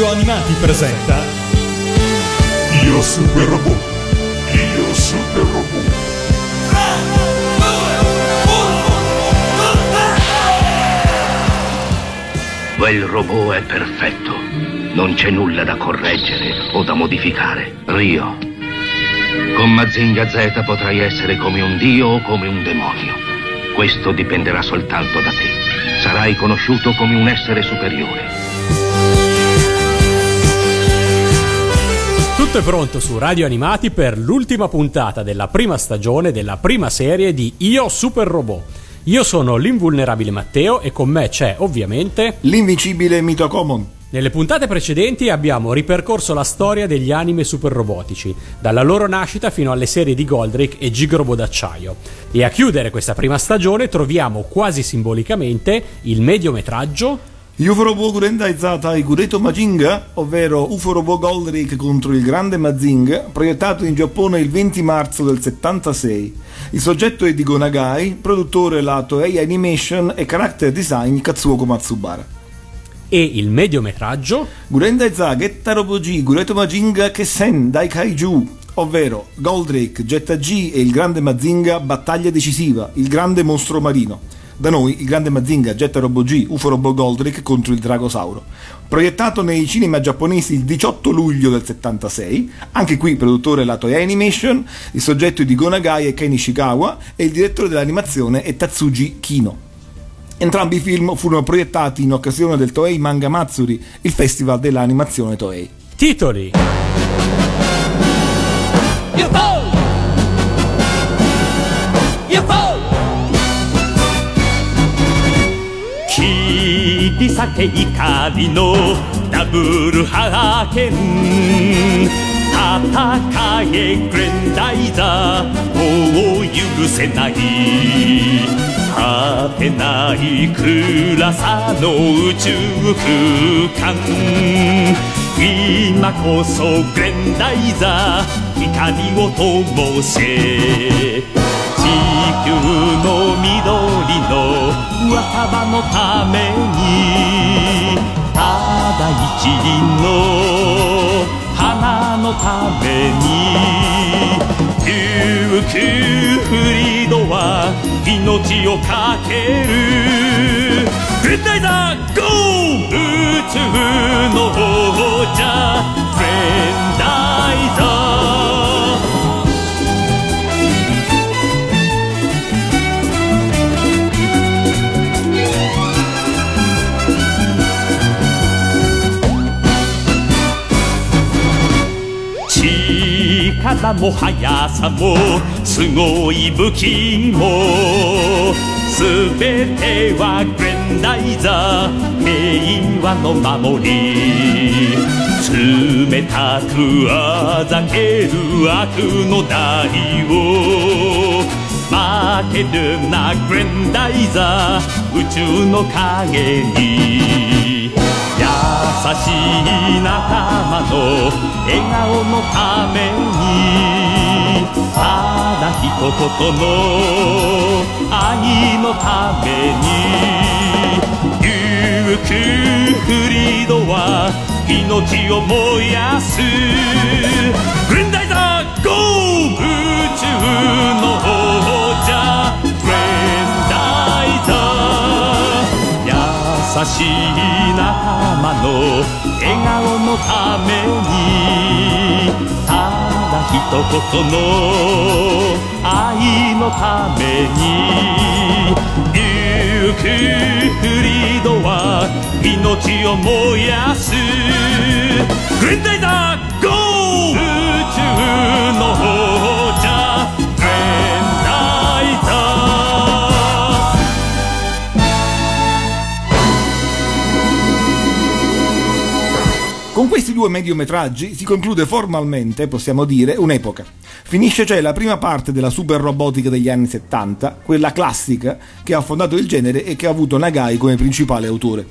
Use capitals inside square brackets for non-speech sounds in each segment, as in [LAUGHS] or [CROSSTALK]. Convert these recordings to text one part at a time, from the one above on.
Radio Animati presenta Io Super Robot Io Super Robot Quel robot è perfetto. Non c'è nulla da correggere o da modificare. Rio. Con Mazinga Z potrai essere come un dio o come un demonio. Questo dipenderà soltanto da te. Sarai conosciuto come un essere superiore. Tutto è pronto su Radio Animati per l'ultima puntata della prima stagione della prima serie di Io Super Robot. Io sono l'invulnerabile Matteo e con me c'è ovviamente L'invincibile Mito Common. Nelle puntate precedenti abbiamo ripercorso la storia degli anime super robotici, dalla loro nascita fino alle serie di Goldrick e Gigrobo d'acciaio. E a chiudere questa prima stagione troviamo quasi simbolicamente il mediometraggio Uforobo Gurendai Zatai Gureto Majinga, ovvero Uforobo Goldrick contro il grande Mazinga, proiettato in Giappone il 20 marzo del 76. Il soggetto è di Gonagai, produttore la Toei Animation e character design Katsuoko Matsubara. e il mediometraggio Gurendai Za Getta Roboji Gureto Majinga Kessen Dai Kaiju, ovvero Goldrick, Getta G e il grande Mazinga Battaglia decisiva, il grande mostro marino. Da noi il grande Mazinga getta Robo G, UFO Robo Goldrick contro il Dragosauro. Proiettato nei cinema giapponesi il 18 luglio del 76, anche qui produttore la Toei Animation, il soggetto è di Gonagai e Ken Ishikawa e il direttore dell'animazione è Tatsuji Kino. Entrambi i film furono proiettati in occasione del Toei Manga Matsuri, il festival dell'animazione Toei. titoli 切り裂け怒りのダブルハーケン。戦えグレンダイザー。もう許せない。果てない暗さの宇宙空間。今こそグレンダイザー。光を灯せ。地球の緑の若葉のためにただ一輪の花のために琉球フリードは命をかける。グレンダイザーゴー宇宙の王者グレンダイザー。力も速さもすごい武器もすべてはグレンダイザー平和の守り冷たくあざける悪の代を。負けるなグレンダイザー宇宙の影に。優しい仲間の笑顔のためにただ一言の愛のために琉球フリードは命を燃やすグレンダイザーゴー宇宙の王者グレンダイザー優しい仲間の笑顔のためにただ一言の愛のために琉球フリードは命を燃やす。グレンダイザーゴー。宇宙の王 due mediometraggi si conclude formalmente, possiamo dire, un'epoca. Finisce cioè la prima parte della super robotica degli anni 70, quella classica che ha fondato il genere e che ha avuto Nagai come principale autore.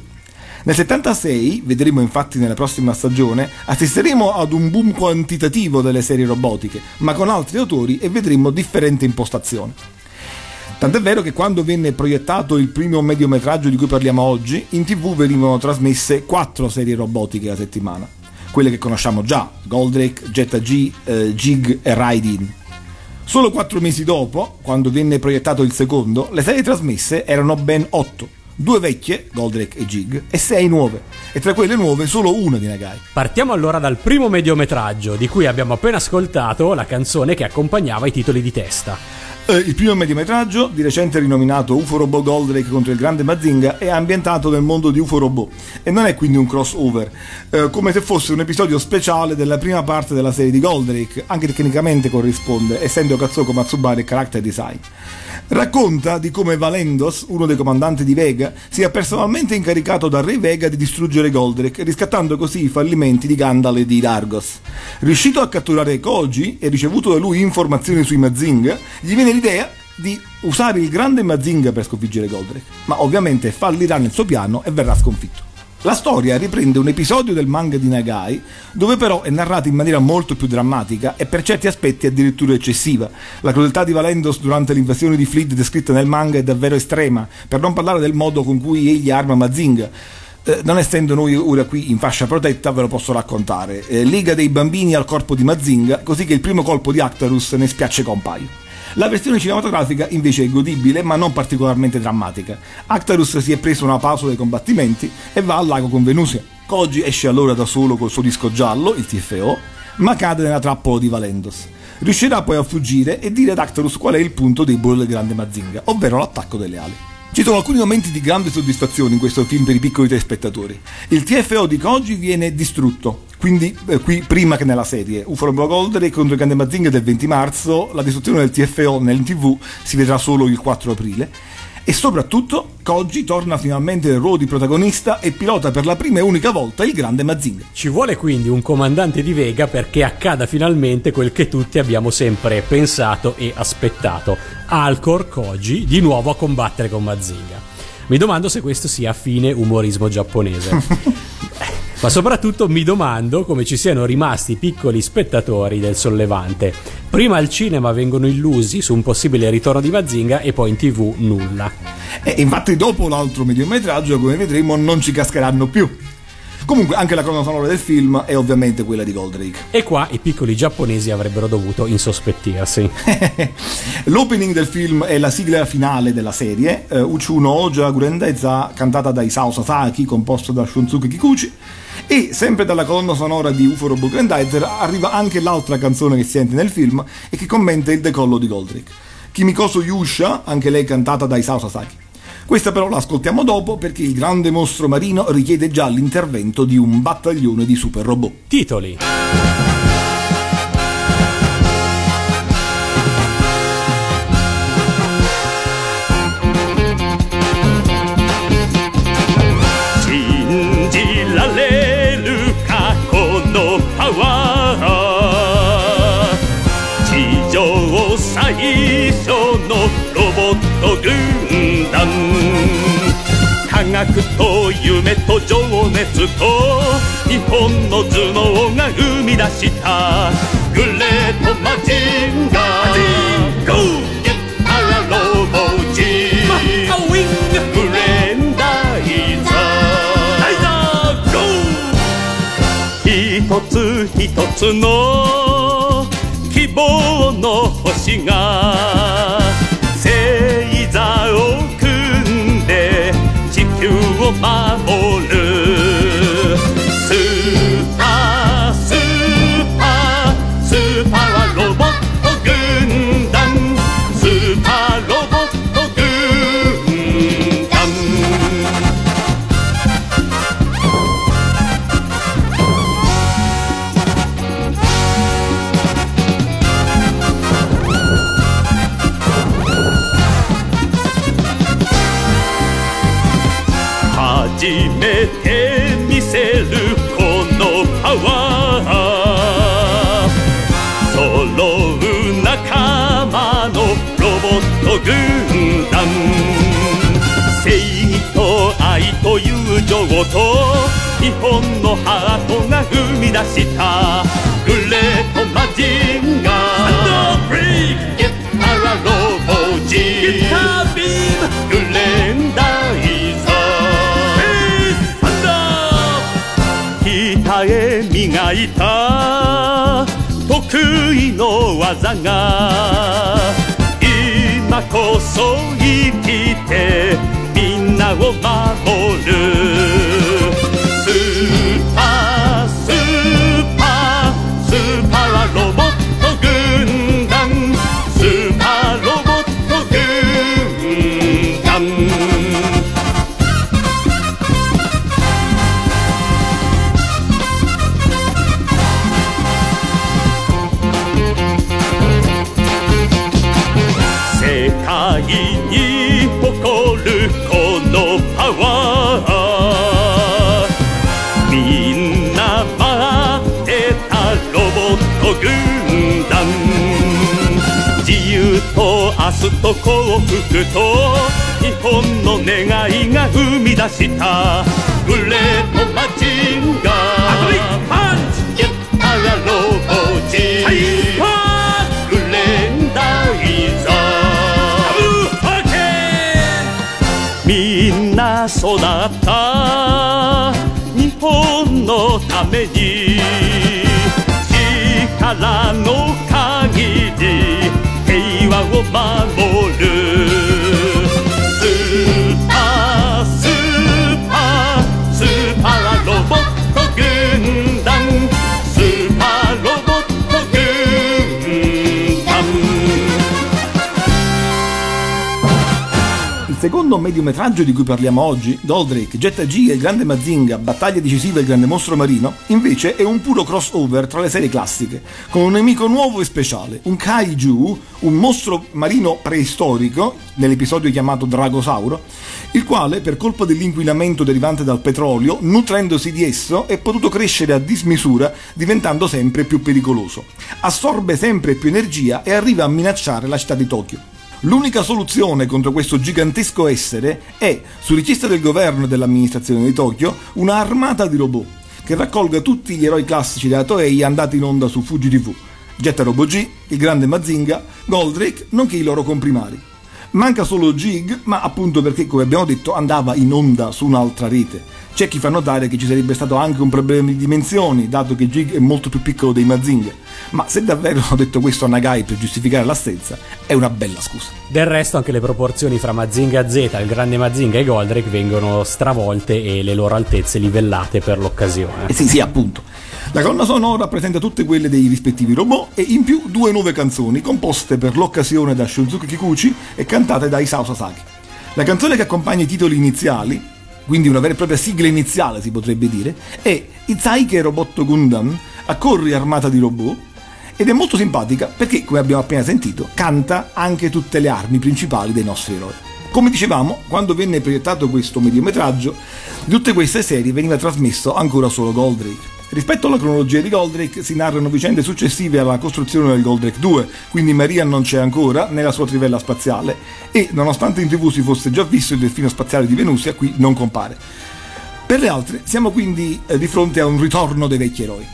Nel 76, vedremo infatti nella prossima stagione, assisteremo ad un boom quantitativo delle serie robotiche, ma con altri autori e vedremo differente impostazione. Tant'è vero che quando venne proiettato il primo mediometraggio di cui parliamo oggi, in tv venivano trasmesse quattro serie robotiche a settimana. Quelle che conosciamo già, Goldrake, Jetta G, eh, Jig e Raidin. Solo quattro mesi dopo, quando venne proiettato il secondo, le serie trasmesse erano ben otto. Due vecchie, Goldrake e Jig, e sei nuove. E tra quelle nuove solo una di Nagai. Partiamo allora dal primo mediometraggio, di cui abbiamo appena ascoltato la canzone che accompagnava i titoli di testa. Eh, il primo mediometraggio, di recente rinominato UFO Robot Goldrake contro il grande Mazinga, è ambientato nel mondo di UFO Robot e non è quindi un crossover, eh, come se fosse un episodio speciale della prima parte della serie di Goldrake, anche tecnicamente corrisponde, essendo Kazuko Matsubara il character design. Racconta di come Valendos, uno dei comandanti di Vega, sia personalmente incaricato da Re Vega di distruggere Goldrake, riscattando così i fallimenti di Gandalf e di Dargos. Riuscito a catturare Koji e ricevuto da lui informazioni sui Mazinga, gli viene l'idea di usare il grande Mazinga per sconfiggere Goldrake, ma ovviamente fallirà nel suo piano e verrà sconfitto. La storia riprende un episodio del manga di Nagai, dove però è narrata in maniera molto più drammatica e per certi aspetti addirittura eccessiva. La crudeltà di Valendos durante l'invasione di Fleet descritta nel manga è davvero estrema, per non parlare del modo con cui egli arma Mazinga. Eh, non essendo noi ora qui in fascia protetta, ve lo posso raccontare. Eh, lega dei bambini al corpo di Mazinga, così che il primo colpo di Actarus ne spiacceca un paio. La versione cinematografica invece è godibile ma non particolarmente drammatica. Actarus si è preso una pausa dai combattimenti e va al lago con Venusia. Koji esce allora da solo col suo disco giallo, il TFO, ma cade nella trappola di Valendos. Riuscirà poi a fuggire e dire ad Actarus qual è il punto debole del grande Mazinga, ovvero l'attacco delle ali. Ci sono alcuni momenti di grande soddisfazione in questo film per i piccoli telespettatori. Il TFO di Koji viene distrutto, quindi eh, qui prima che nella serie. UFO Goldrake contro il Grande Mazinga del 20 marzo, la distruzione del TFO nel TV si vedrà solo il 4 aprile. E soprattutto Koji torna finalmente nel ruolo di protagonista e pilota per la prima e unica volta il grande Mazinga. Ci vuole quindi un comandante di Vega perché accada finalmente quel che tutti abbiamo sempre pensato e aspettato. Alcor Koji di nuovo a combattere con Mazinga. Mi domando se questo sia fine umorismo giapponese. [LAUGHS] Ma soprattutto mi domando come ci siano rimasti piccoli spettatori del sollevante. Prima al cinema vengono illusi su un possibile ritorno di Mazinga e poi in tv nulla. E infatti dopo l'altro mediometraggio, come vedremo, non ci cascheranno più. Comunque anche la colonna sonora del film è ovviamente quella di Goldrake. E qua i piccoli giapponesi avrebbero dovuto insospettirsi. [LAUGHS] L'opening del film è la sigla finale della serie, uh, Uchu no Oja Gurendaiza, cantata da Isao Sasaki, composto da Shunsuke Kikuchi. E sempre dalla colonna sonora di UFO Robot Grandizer arriva anche l'altra canzone che si sente nel film e che commenta il decollo di Goldrake. Kimikoso Yusha, anche lei cantata da Isao Sasaki. Questa però la ascoltiamo dopo perché il grande mostro marino richiede già l'intervento di un battaglione di super robot. Titoli. 信じ学と夢と情熱と日本の頭脳が生み出したグレートマジンガー。ゴーゲッタラロボジーグレンダイザー。一つ一つの希望の星が。球を軍団。正義と愛と友情と日本のハートが生み出した。グレートマジンガーゲッタラロボじギタービームグレンダイザー。サンダー北へ磨いた。得意の技が。今こそ生きてみんなを守る。と明日と幸福と日本の願いが生み出した。グレートマジンガー。アトミックパンチゲッタラロボジハイパーグレンダイザー。ダブルハーケ。ンみんな育った。日本のために。力の限り。平和を守る。Secondo mediometraggio di cui parliamo oggi, Goldrake, Jet G e il Grande Mazinga, Battaglia decisiva e il Grande Mostro Marino, invece è un puro crossover tra le serie classiche, con un nemico nuovo e speciale, un Kaiju, un mostro marino preistorico, nell'episodio chiamato Dragosauro, il quale, per colpa dell'inquinamento derivante dal petrolio, nutrendosi di esso, è potuto crescere a dismisura, diventando sempre più pericoloso. Assorbe sempre più energia e arriva a minacciare la città di Tokyo. L'unica soluzione contro questo gigantesco essere è, su richiesta del governo e dell'amministrazione di Tokyo, una armata di robot che raccolga tutti gli eroi classici della Toei andati in onda su Fuji TV, Jet Robo G, il grande Mazinga, Goldrake, nonché i loro comprimari. Manca solo Jig, ma appunto perché, come abbiamo detto, andava in onda su un'altra rete. C'è chi fa notare che ci sarebbe stato anche un problema di dimensioni, dato che Jig è molto più piccolo dei Mazinga. Ma se davvero ho detto questo a Nagai per giustificare l'assenza, è una bella scusa. Del resto anche le proporzioni fra Mazinga Z, il grande Mazinga e Goldrake vengono stravolte e le loro altezze livellate per l'occasione. Eh sì, sì, appunto. La colonna sonora presenta tutte quelle dei rispettivi robot e in più due nuove canzoni composte per l'occasione da Shunzuki Kikuchi e cantate da Isao Sasaki. La canzone che accompagna i titoli iniziali, quindi una vera e propria sigla iniziale si potrebbe dire, è Itzaike Robotto Gundam, accorri armata di robot, ed è molto simpatica perché, come abbiamo appena sentito, canta anche tutte le armi principali dei nostri eroi. Come dicevamo, quando venne proiettato questo mediometraggio, di tutte queste serie veniva trasmesso ancora solo Goldrake. Rispetto alla cronologia di Goldrake si narrano vicende successive alla costruzione del Goldrake 2, quindi Maria non c'è ancora nella sua trivella spaziale e nonostante in tv si fosse già visto il delfino spaziale di Venusia, qui non compare. Per le altre siamo quindi eh, di fronte a un ritorno dei vecchi eroi,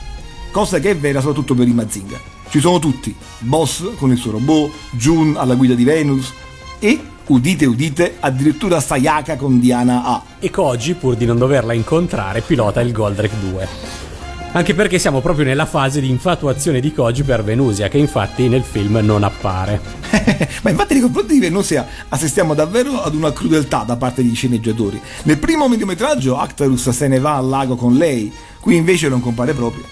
cosa che è vera soprattutto per i Mazinga. Ci sono tutti, Boss con il suo robot, Jun alla guida di Venus e, udite udite, addirittura Sayaka con Diana A. E Koji, pur di non doverla incontrare, pilota il Goldrake 2. Anche perché siamo proprio nella fase di infatuazione di Koji per Venusia, che infatti nel film non appare. [LAUGHS] Ma infatti nei confronti di Venusia assistiamo davvero ad una crudeltà da parte degli sceneggiatori. Nel primo mediometraggio Actarus se ne va al lago con lei, qui invece non compare proprio.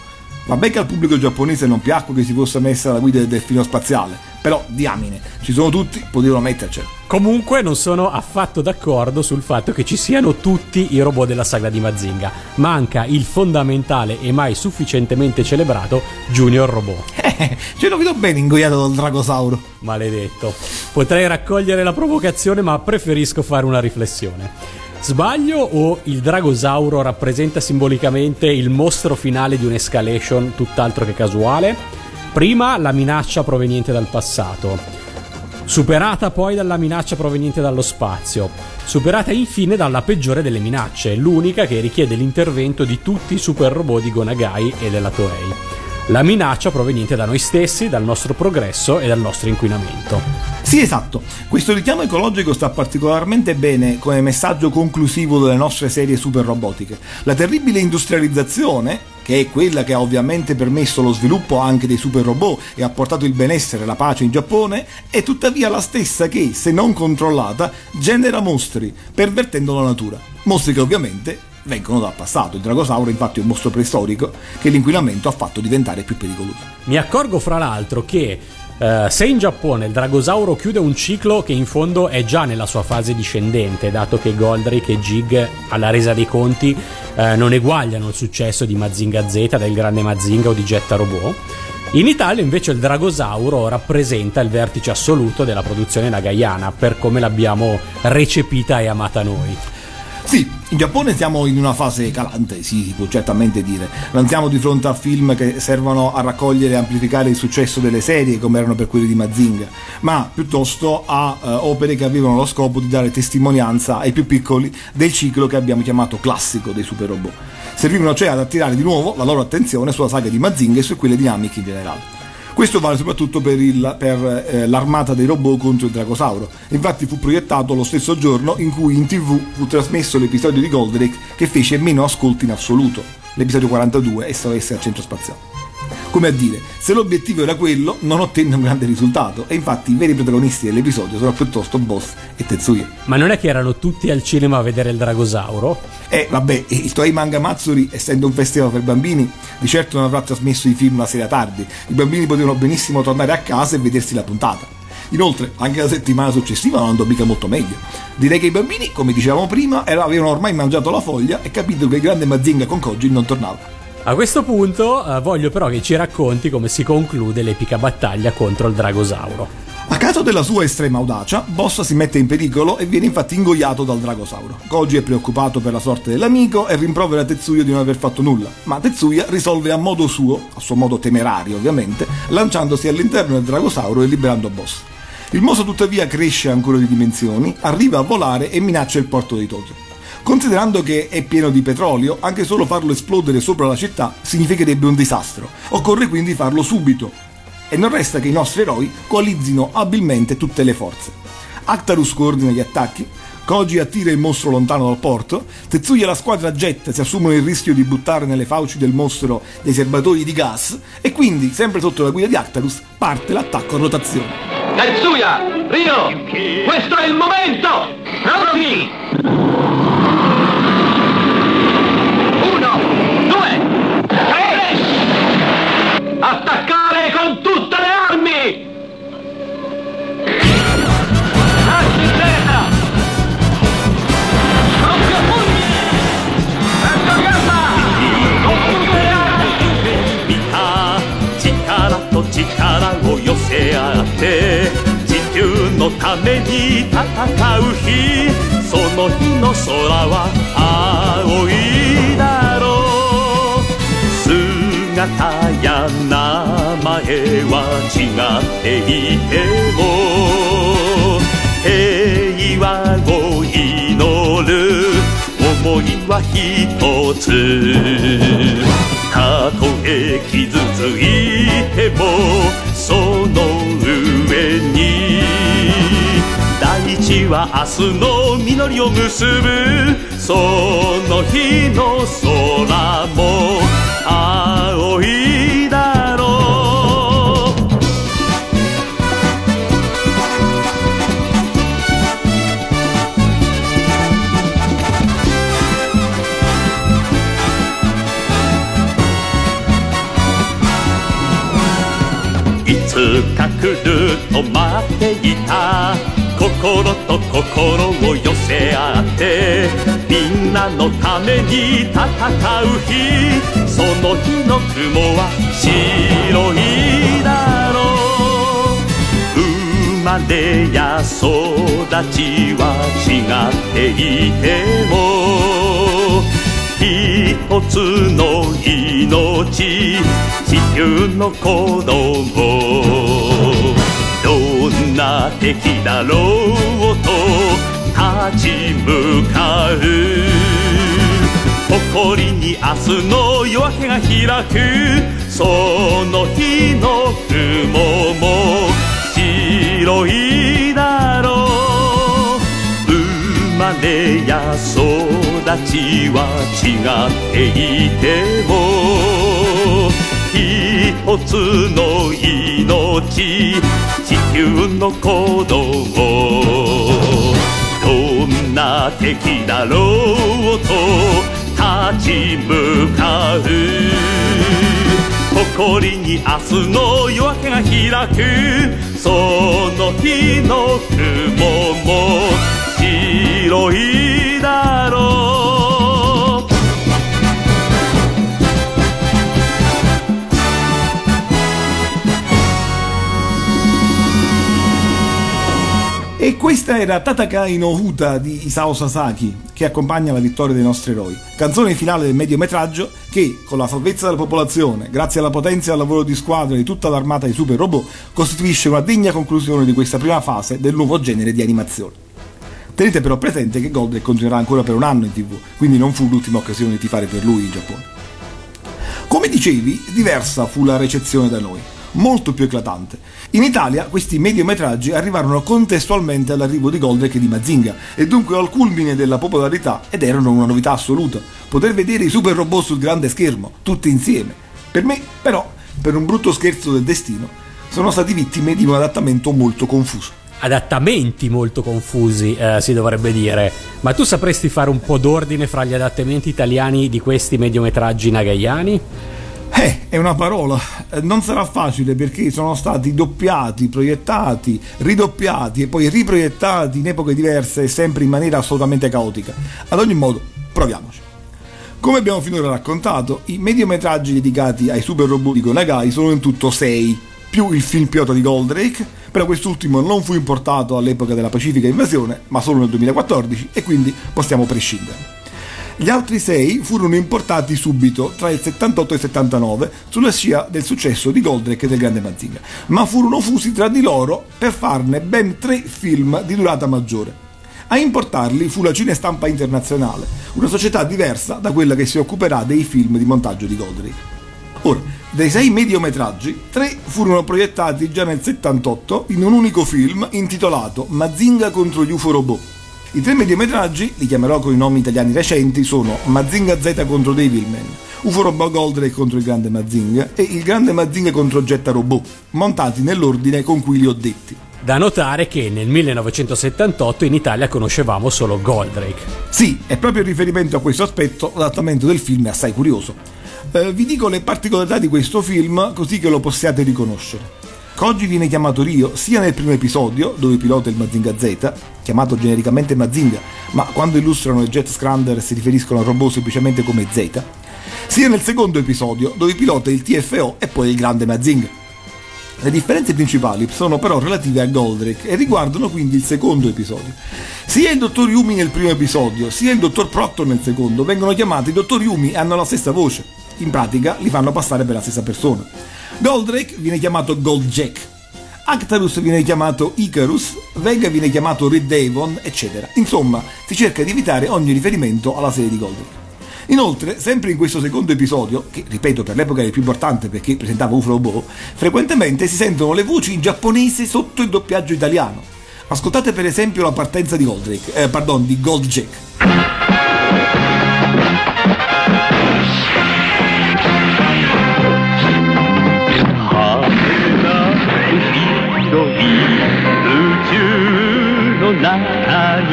Vabbè che al pubblico giapponese non piacque che si fosse messa alla guida del delfino spaziale, però diamine, ci sono tutti, potevano mettercelo. Comunque non sono affatto d'accordo sul fatto che ci siano tutti i robot della saga di Mazinga. Manca il fondamentale e mai sufficientemente celebrato Junior Robot. [LAUGHS] Eh, ce lo vedo bene ingoiato dal dragosauro. Maledetto. Potrei raccogliere la provocazione, ma preferisco fare una riflessione. Sbaglio o il Dragosauro rappresenta simbolicamente il mostro finale di un'escalation tutt'altro che casuale? Prima la minaccia proveniente dal passato, superata poi dalla minaccia proveniente dallo spazio, superata infine dalla peggiore delle minacce, l'unica che richiede l'intervento di tutti i super robot di Gonagai e della Toei. La minaccia proveniente da noi stessi, dal nostro progresso e dal nostro inquinamento. Sì, esatto. Questo richiamo ecologico sta particolarmente bene come messaggio conclusivo delle nostre serie super robotiche. La terribile industrializzazione, che è quella che ha ovviamente permesso lo sviluppo anche dei super robot e ha portato il benessere e la pace in Giappone, è tuttavia la stessa che, se non controllata, genera mostri, pervertendo la natura. Mostri che ovviamente vengono dal passato. Il dragosauro infatti è un mostro preistorico che l'inquinamento ha fatto diventare più pericoloso. Mi accorgo fra l'altro che Uh, se in Giappone il dragosauro chiude un ciclo che in fondo è già nella sua fase discendente, dato che Goldrake e Jig alla resa dei conti uh, non eguagliano il successo di Mazinga Z, del grande Mazinga o di Jetta Robot, in Italia invece il dragosauro rappresenta il vertice assoluto della produzione nagayana per come l'abbiamo recepita e amata noi. Sì, in Giappone siamo in una fase calante, sì, si può certamente dire. Non siamo di fronte a film che servono a raccogliere e amplificare il successo delle serie, come erano per quelli di Mazinga, ma piuttosto a uh, opere che avevano lo scopo di dare testimonianza ai più piccoli del ciclo che abbiamo chiamato classico dei super robot. Servivano cioè ad attirare di nuovo la loro attenzione sulla saga di Mazinga e su quelle dinamiche in generale. Questo vale soprattutto per, il, per eh, l'armata dei robot contro il Dragosauro. Infatti fu proiettato lo stesso giorno in cui in tv fu trasmesso l'episodio di Goldrake che fece meno ascolti in assoluto, l'episodio 42 e SOS al centro spaziale. Come a dire, se l'obiettivo era quello, non ottenne un grande risultato e infatti i veri protagonisti dell'episodio sono piuttosto Boss e Tetsuya. Ma non è che erano tutti al cinema a vedere il Dragosauro? Eh, vabbè, il Toei Manga Matsuri, essendo un festival per bambini, di certo non avrà trasmesso i film la sera tardi. I bambini potevano benissimo tornare a casa e vedersi la puntata. Inoltre, anche la settimana successiva non andò mica molto meglio. Direi che i bambini, come dicevamo prima, avevano ormai mangiato la foglia e capito che il grande Mazinga con Koji non tornava. A questo punto eh, voglio però che ci racconti come si conclude l'epica battaglia contro il Dragosauro. A causa della sua estrema audacia, Boss si mette in pericolo e viene infatti ingoiato dal Dragosauro. Koji è preoccupato per la sorte dell'amico e rimprovera Tetsuya di non aver fatto nulla, ma Tetsuya risolve a modo suo, a suo modo temerario ovviamente, lanciandosi all'interno del Dragosauro e liberando Boss. Il mostro tuttavia cresce ancora di dimensioni, arriva a volare e minaccia il porto di Tokyo. Considerando che è pieno di petrolio, anche solo farlo esplodere sopra la città significherebbe un disastro. Occorre quindi farlo subito. E non resta che i nostri eroi coalizzino abilmente tutte le forze. Actarus coordina gli attacchi, Koji attira il mostro lontano dal porto, Tetsuya e la squadra Jet si assumono il rischio di buttare nelle fauci del mostro dei serbatoi di gas e quindi, sempre sotto la guida di Actarus, parte l'attacco a rotazione. Tetsuya! Rio! Questo è il momento! Pronti! って地球のために戦う日その日の空は青いだろう。姿や名前は違っていても平和を祈る思いは一つ。たとえ傷ついてもその上に大地は明日の実りを結ぶその日の空も青いだ来ると待っていた。心と心を寄せ合ってみんなのために戦う日。その日の雲は白いだろう。生まれや育ちは違っていても一つの命地球の子供。敵だろう。と立ち向かう。誇りに明日の夜明けが開く。その日の雲も白いだろう。生まれや育ちは違っていても。一つの命。球の鼓動どんな敵だろうと立ち向かう。誇りに明日の夜明けが開く。その日の雲も白いだろう。Questa era Tatakai no Huta di Isao Sasaki, che accompagna la vittoria dei nostri eroi. Canzone finale del mediometraggio che, con la salvezza della popolazione, grazie alla potenza e al lavoro di squadra di tutta l'armata di super robot, costituisce una degna conclusione di questa prima fase del nuovo genere di animazione. Tenete però presente che Goldrake continuerà ancora per un anno in tv, quindi non fu l'ultima occasione di tifare per lui in Giappone. Come dicevi, diversa fu la recezione da noi, molto più eclatante. In Italia questi mediometraggi arrivarono contestualmente all'arrivo di Goldrake e di Mazinga e dunque al culmine della popolarità ed erano una novità assoluta. Poter vedere i super robot sul grande schermo, tutti insieme. Per me, però, per un brutto scherzo del destino, sono stati vittime di un adattamento molto confuso. Adattamenti molto confusi, eh, si dovrebbe dire. Ma tu sapresti fare un po' d'ordine fra gli adattamenti italiani di questi mediometraggi nagayani? Eh, è una parola. Eh, Non sarà facile perché sono stati doppiati, proiettati, ridoppiati e poi riproiettati in epoche diverse sempre in maniera assolutamente caotica. Ad ogni modo, proviamoci. Come abbiamo finora raccontato, i mediometraggi dedicati ai super robot di Gonagai sono in tutto 6, più il film pilota di Goldrake, però quest'ultimo non fu importato all'epoca della pacifica invasione, ma solo nel 2014 e quindi possiamo prescindere. Gli altri sei furono importati subito tra il 78 e il 79 sulla scia del successo di Goldrake e del Grande Mazinga, ma furono fusi tra di loro per farne ben tre film di durata maggiore. A importarli fu la Cinestampa Internazionale, una società diversa da quella che si occuperà dei film di montaggio di Goldrake. Ora, dei sei mediometraggi, tre furono proiettati già nel 78 in un unico film intitolato Mazinga contro gli UFO robot. I tre mediometraggi, li chiamerò con i nomi italiani recenti, sono Mazinga Z contro Devilman, UFO Robot Goldrake contro il Grande Mazinga e il Grande Mazinga contro Jetta Robot, montati nell'ordine con cui li ho detti. Da notare che nel 1978 in Italia conoscevamo solo Goldrake. Sì, è proprio in riferimento a questo aspetto l'adattamento del film è assai curioso. Eh, vi dico le particolarità di questo film così che lo possiate riconoscere. Koji viene chiamato Rio sia nel primo episodio, dove pilota il Mazinga Z, chiamato genericamente Mazinga, ma quando illustrano il Jet Scrander si riferiscono al robot semplicemente come Z, sia nel secondo episodio, dove pilota il TFO e poi il grande Mazinga. Le differenze principali sono però relative a Goldrake e riguardano quindi il secondo episodio. Sia il dottor Yumi nel primo episodio, sia il dottor Proctor nel secondo vengono chiamati dottor Yumi e hanno la stessa voce. In pratica li fanno passare per la stessa persona. Goldrake viene chiamato Goldjack, Actarus viene chiamato Icarus, Vega viene chiamato Red Devon, eccetera. Insomma, si cerca di evitare ogni riferimento alla serie di Goldrake. Inoltre, sempre in questo secondo episodio, che ripeto per l'epoca è il più importante perché presentava UFO Robot, frequentemente si sentono le voci in giapponese sotto il doppiaggio italiano. Ascoltate per esempio la partenza di Goldrake, eh, pardon, di Goldjack. 青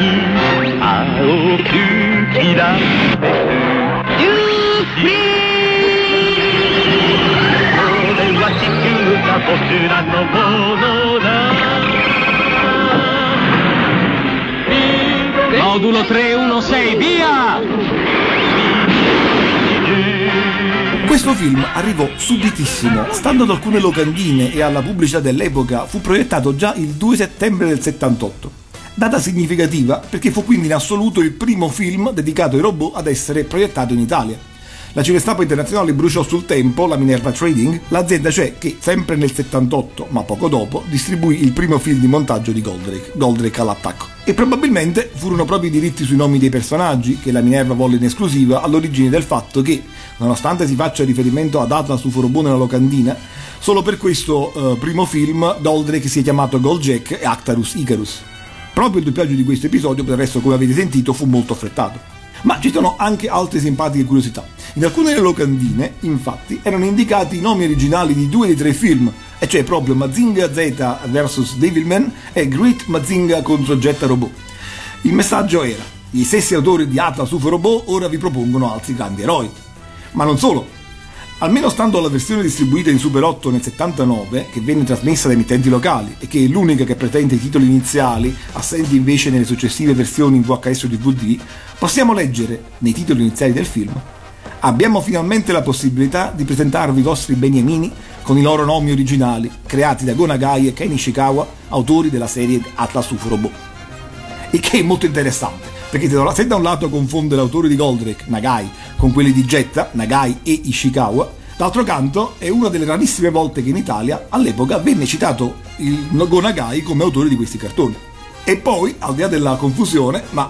くきらめくユーフリーこれは地球が僕らのものだ Modulo 316, via! Questo film arrivò subitissimo, stando ad alcune locandine e alla pubblicità dell'epoca, fu proiettato già il 2 settembre del 78. Data significativa perché fu quindi in assoluto il primo film dedicato ai robot ad essere proiettato in Italia. La Cinestampa Internazionale bruciò sul tempo la Minerva Trading, l'azienda cioè che, sempre nel 78, ma poco dopo, distribuì il primo film di montaggio di Goldrake, Goldrake all'attacco. E probabilmente furono proprio i diritti sui nomi dei personaggi che la Minerva volle in esclusiva all'origine del fatto che, nonostante si faccia riferimento ad Atlas Uforobo nella locandina, solo per questo eh, primo film Goldrake si è chiamato Goldjack e Actarus Icarus. Proprio il doppiaggio di questo episodio, per il resto come avete sentito, fu molto affrettato. Ma ci sono anche altre simpatiche curiosità. In alcune locandine, infatti, erano indicati i nomi originali di due dei tre film, e cioè proprio Mazinga Z vs Devilman e Great Mazinga contro Jetta Robot. Il messaggio era: gli stessi autori di Atlas UFO Robot ora vi propongono altri grandi eroi. Ma non solo. Almeno stando alla versione distribuita in Super 8 nel 79, che venne trasmessa da emittenti locali e che è l'unica che presenta i titoli iniziali, assenti invece nelle successive versioni in VHS o DVD, possiamo leggere, nei titoli iniziali del film, Abbiamo finalmente la possibilità di presentarvi i vostri beniamini con i loro nomi originali, creati da Go Nagai e Ken Ishikawa, autori della serie Atlas UFO Robot. Il che è molto interessante, perché se da un lato confonde l'autori di Goldrake, Nagai, con quelli di Jetta, Nagai e Ishikawa, d'altro canto è una delle rarissime volte che in Italia all'epoca venne citato il Go Nagai come autore di questi cartoni. E poi, al di là della confusione, ma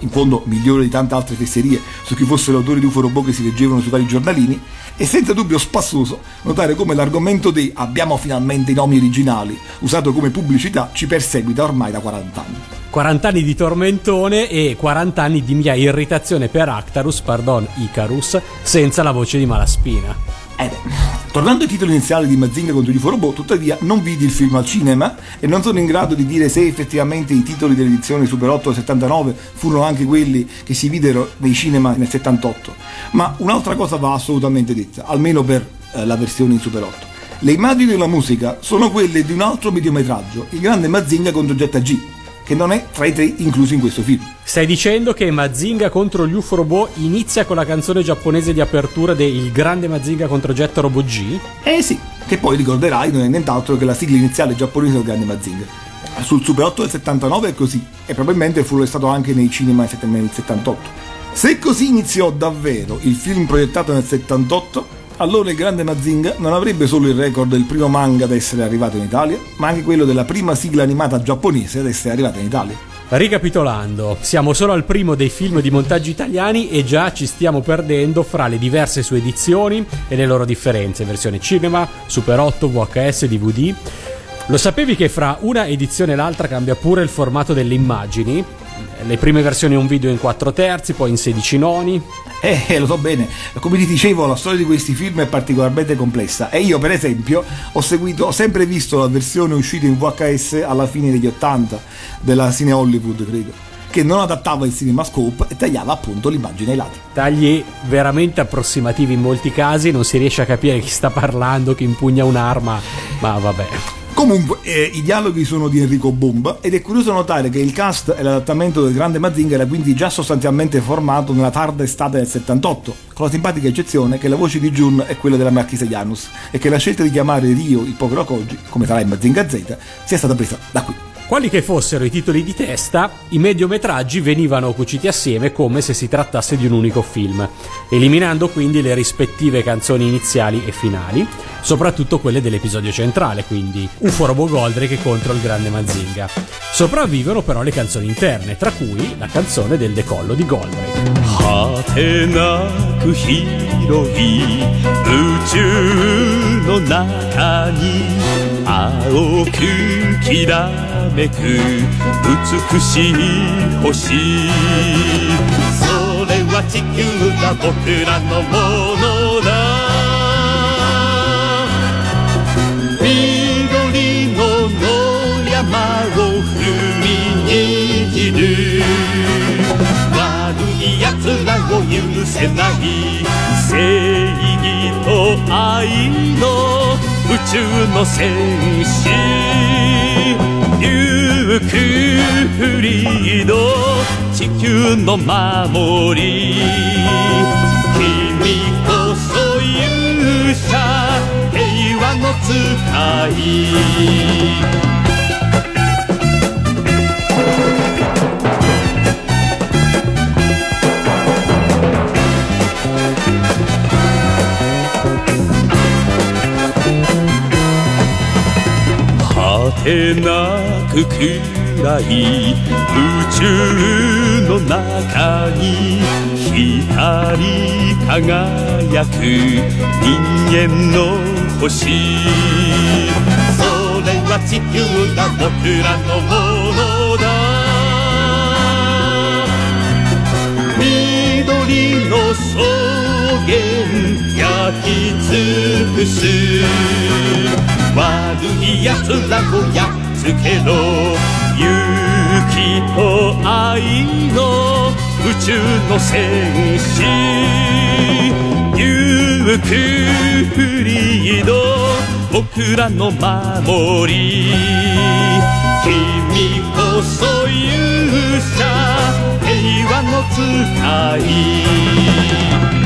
in fondo migliore di tante altre fesserie su chi fosse l'autore di UFO Robot che si leggevano sui vari giornalini, è senza dubbio spassoso notare come l'argomento di abbiamo finalmente i nomi originali, usato come pubblicità, ci perseguita ormai da 40 anni. 40 anni di tormentone e 40 anni di mia irritazione per Actarus, pardon, Icarus, senza la voce di Malaspina. Eh tornando ai titoli iniziali di Mazinga contro gli Robot, tuttavia non vidi il film al cinema e non sono in grado di dire se effettivamente i titoli dell'edizione Super 8 del 79 furono anche quelli che si videro nei cinema nel 78. Ma un'altra cosa va assolutamente detta, almeno per eh, la versione in Super 8. Le immagini e la musica sono quelle di un altro mediometraggio, il grande Mazinga contro Jetta G, che non è tra i tre inclusi in questo film. Stai dicendo che Mazinga contro gli UFO Robot inizia con la canzone giapponese di apertura del Grande Mazinga contro Jet Robot G? Eh sì, che poi ricorderai non è nient'altro che la sigla iniziale giapponese del Grande Mazinga. Sul Super 8 del 79 è così, e probabilmente fu restato anche nei cinema nel 78. Se così iniziò davvero il film proiettato nel 78, allora il grande Mazinga non avrebbe solo il record del primo manga ad essere arrivato in Italia, ma anche quello della prima sigla animata giapponese ad essere arrivata in Italia. Ricapitolando, siamo solo al primo dei film di montaggio italiani e già ci stiamo perdendo fra le diverse sue edizioni e le loro differenze, versione cinema, Super 8, VHS, DVD. Lo sapevi che fra una edizione e l'altra cambia pure il formato delle immagini? Le prime versioni un video in 4 terzi, poi in 16 noni. Eh, eh, lo so bene, come ti dicevo, la storia di questi film è particolarmente complessa e io, per esempio, ho seguito, ho sempre visto la versione uscita in VHS alla fine degli 80 della Cine Hollywood, credo che non adattava il CinemaScope e tagliava appunto l'immagine ai lati. Tagli veramente approssimativi in molti casi, non si riesce a capire chi sta parlando, chi impugna un'arma, ma vabbè. Comunque, eh, i dialoghi sono di Enrico Bomba ed è curioso notare che il cast e l'adattamento del grande Mazinga era quindi già sostanzialmente formato nella tarda estate del 78, con la simpatica eccezione che la voce di Jun è quella della Marchisa Janus e che la scelta di chiamare Rio il povero Koji, come sarà in Mazinga Z, sia stata presa da qui. Quali che fossero i titoli di testa, i mediometraggi venivano cuciti assieme come se si trattasse di un unico film, eliminando quindi le rispettive canzoni iniziali e finali, soprattutto quelle dell'episodio centrale, quindi UFO Robo Goldrake contro il grande Mazinga. Sopravvivono però le canzoni interne, tra cui la canzone del decollo di Goldrake. 果てなく広い宇宙の中に 青くきらめく美しい星。それは地球だ僕らのものだ。緑の野山を踏みにじる。悪い奴らを許せない。正義と愛の宇宙の戦士ゆくフリード地球の守り。君こそ勇者平和の使い。てなく暗い宇宙の中に光り輝く人間の星。それは地球が僕らのものだ。緑の草原焼き尽くす。悪い奴らをやっつけろ勇気と愛の宇宙の戦士ゆっくりの僕らの守り君こそ勇者平和の使い。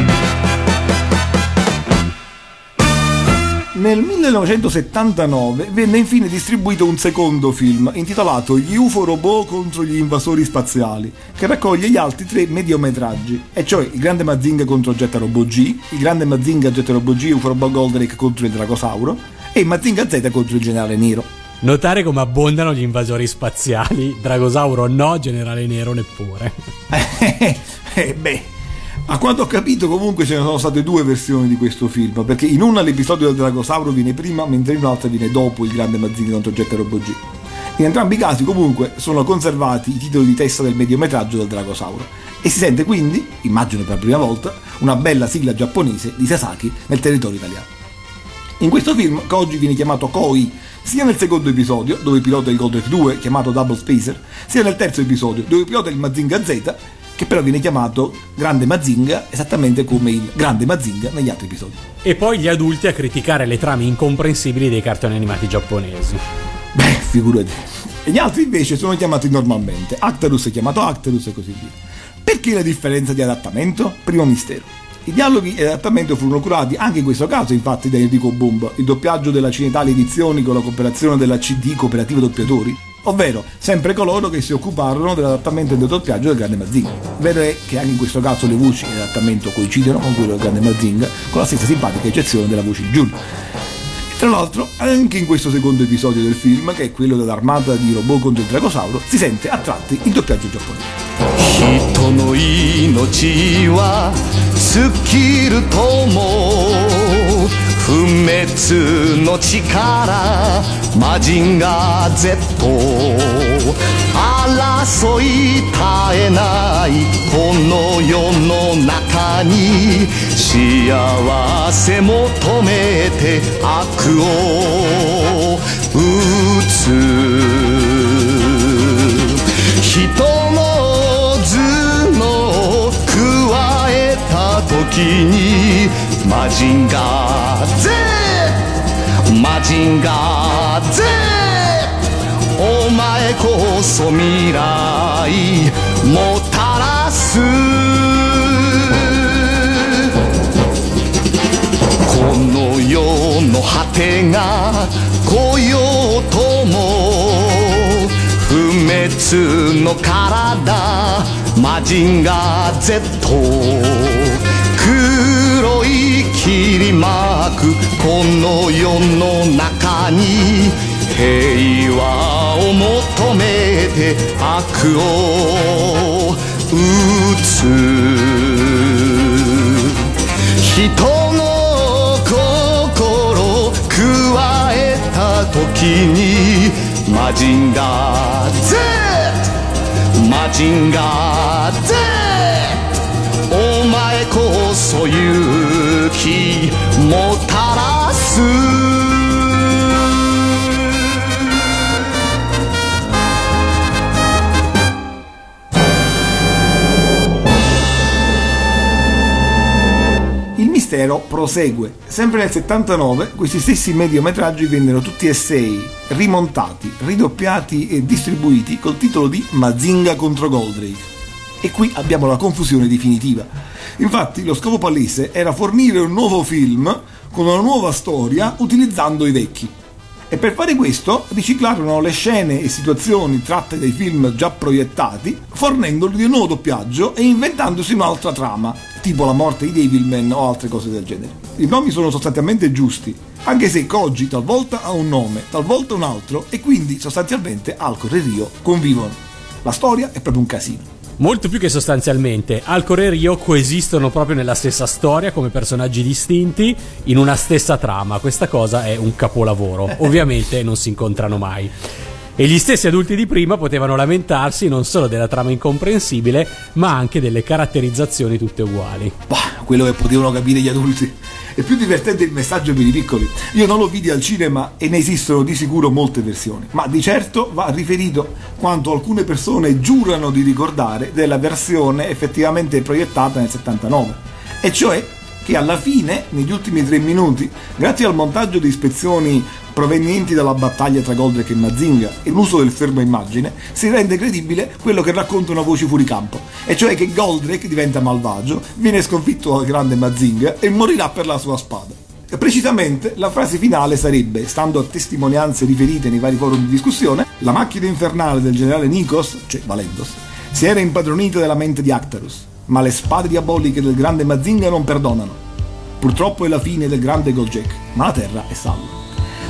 Nel 1979 venne infine distribuito un secondo film intitolato Gli UFO robot contro gli invasori spaziali, che raccoglie gli altri tre mediometraggi, e cioè il grande Mazinga contro Jetta Robot G, il grande Mazinga Jetta Robot G UFO Robot Goldrake contro il Dragosauro e il Mazinga Z contro il Generale Nero. Notare come abbondano gli invasori spaziali, Dragosauro no, Generale Nero neppure. [LAUGHS] Eh, beh, a quanto ho capito comunque ce ne sono state due versioni di questo film, perché in una l'episodio del Dragosauro viene prima, mentre in un'altra viene dopo il grande Mazinga contro e Robot G. In entrambi i casi comunque sono conservati i titoli di testa del mediometraggio del Dragosauro e si sente quindi, immagino per la prima volta, una bella sigla giapponese di Sasaki nel territorio italiano. In questo film Koji viene chiamato Koi sia nel secondo episodio, dove pilota il Goldrake 2, chiamato Double Spacer, sia nel terzo episodio, dove pilota il Mazinga Z, che però viene chiamato Grande Mazinga esattamente come il Grande Mazinga negli altri episodi. E poi gli adulti a criticare le trame incomprensibili dei cartoni animati giapponesi. Beh, figurati. E gli altri invece sono chiamati normalmente. Actarus è chiamato Actarus e così via. Perché la differenza di adattamento? Primo mistero. I dialoghi e l'adattamento furono curati anche in questo caso infatti da Enrico Bomba, il doppiaggio della Cinetale Edizioni con la cooperazione della CD Cooperative Doppiatori, ovvero sempre coloro che si occuparono dell'adattamento e del doppiaggio del Grande Mazinga. Vero è che anche in questo caso le voci e l'adattamento coincidono con quello del Grande Mazinga, con la stessa simpatica eccezione della voce di Jun. Tra l'altro, anche in questo secondo episodio del film, che è quello dell'armata di robot contro il Dragosauro, si sente a tratti il doppiaggio giapponese. 人の命は尽きるとも 不滅の力マジンガー Z 争い絶えないこの世の中に幸せ求めて悪を打つ。人の頭脳加えた時にマジンガー Z マジンガー Z お前こそ未来もたらすこの世の果てが来ようとも不滅の体マジンガー Z 黒い切り巻くこの世の中に平和を求めて悪を打つ人の心加えた時にマジンガー Z マジンガー Z こそ勇気もたらすIl mistero prosegue. Sempre nel 79 questi stessi mediometraggi vennero tutti e sei rimontati, ridoppiati e distribuiti col titolo di Mazinga contro Goldrake. e qui abbiamo la confusione definitiva. Infatti lo scopo palese era fornire un nuovo film con una nuova storia utilizzando i vecchi. E per fare questo riciclarono le scene e situazioni tratte dai film già proiettati, fornendoli di un nuovo doppiaggio e inventandosi un'altra trama, tipo la morte di Devilman o altre cose del genere. I nomi sono sostanzialmente giusti, anche se Koji talvolta ha un nome, talvolta un altro, e quindi sostanzialmente Alcor e Rio convivono. La storia è proprio un casino. Molto più che sostanzialmente, Alcor e Rio coesistono proprio nella stessa storia come personaggi distinti in una stessa trama. Questa cosa è un capolavoro. [LAUGHS] Ovviamente non si incontrano mai. E gli stessi adulti di prima potevano lamentarsi non solo della trama incomprensibile, ma anche delle caratterizzazioni tutte uguali. Bah, quello che potevano capire gli adulti. È più divertente il messaggio per i piccoli. Io non lo vidi al cinema e ne esistono di sicuro molte versioni, ma di certo va riferito quanto alcune persone giurano di ricordare della versione effettivamente proiettata nel 79. E cioè che alla fine, negli ultimi tre minuti, grazie al montaggio di ispezioni provenienti dalla battaglia tra Goldrake e Mazinga e l'uso del fermo immagine, si rende credibile quello che raccontano voci fuori campo, e cioè che Goldrake diventa malvagio, viene sconfitto dal grande Mazinga e morirà per la sua spada. Precisamente la frase finale sarebbe, stando a testimonianze riferite nei vari forum di discussione, la macchina infernale del generale Nikos, cioè Valendos, si era impadronita della mente di Actarus, ma le spade diaboliche del grande Mazinga non perdonano. Purtroppo è la fine del grande Goljek, ma la terra è salva.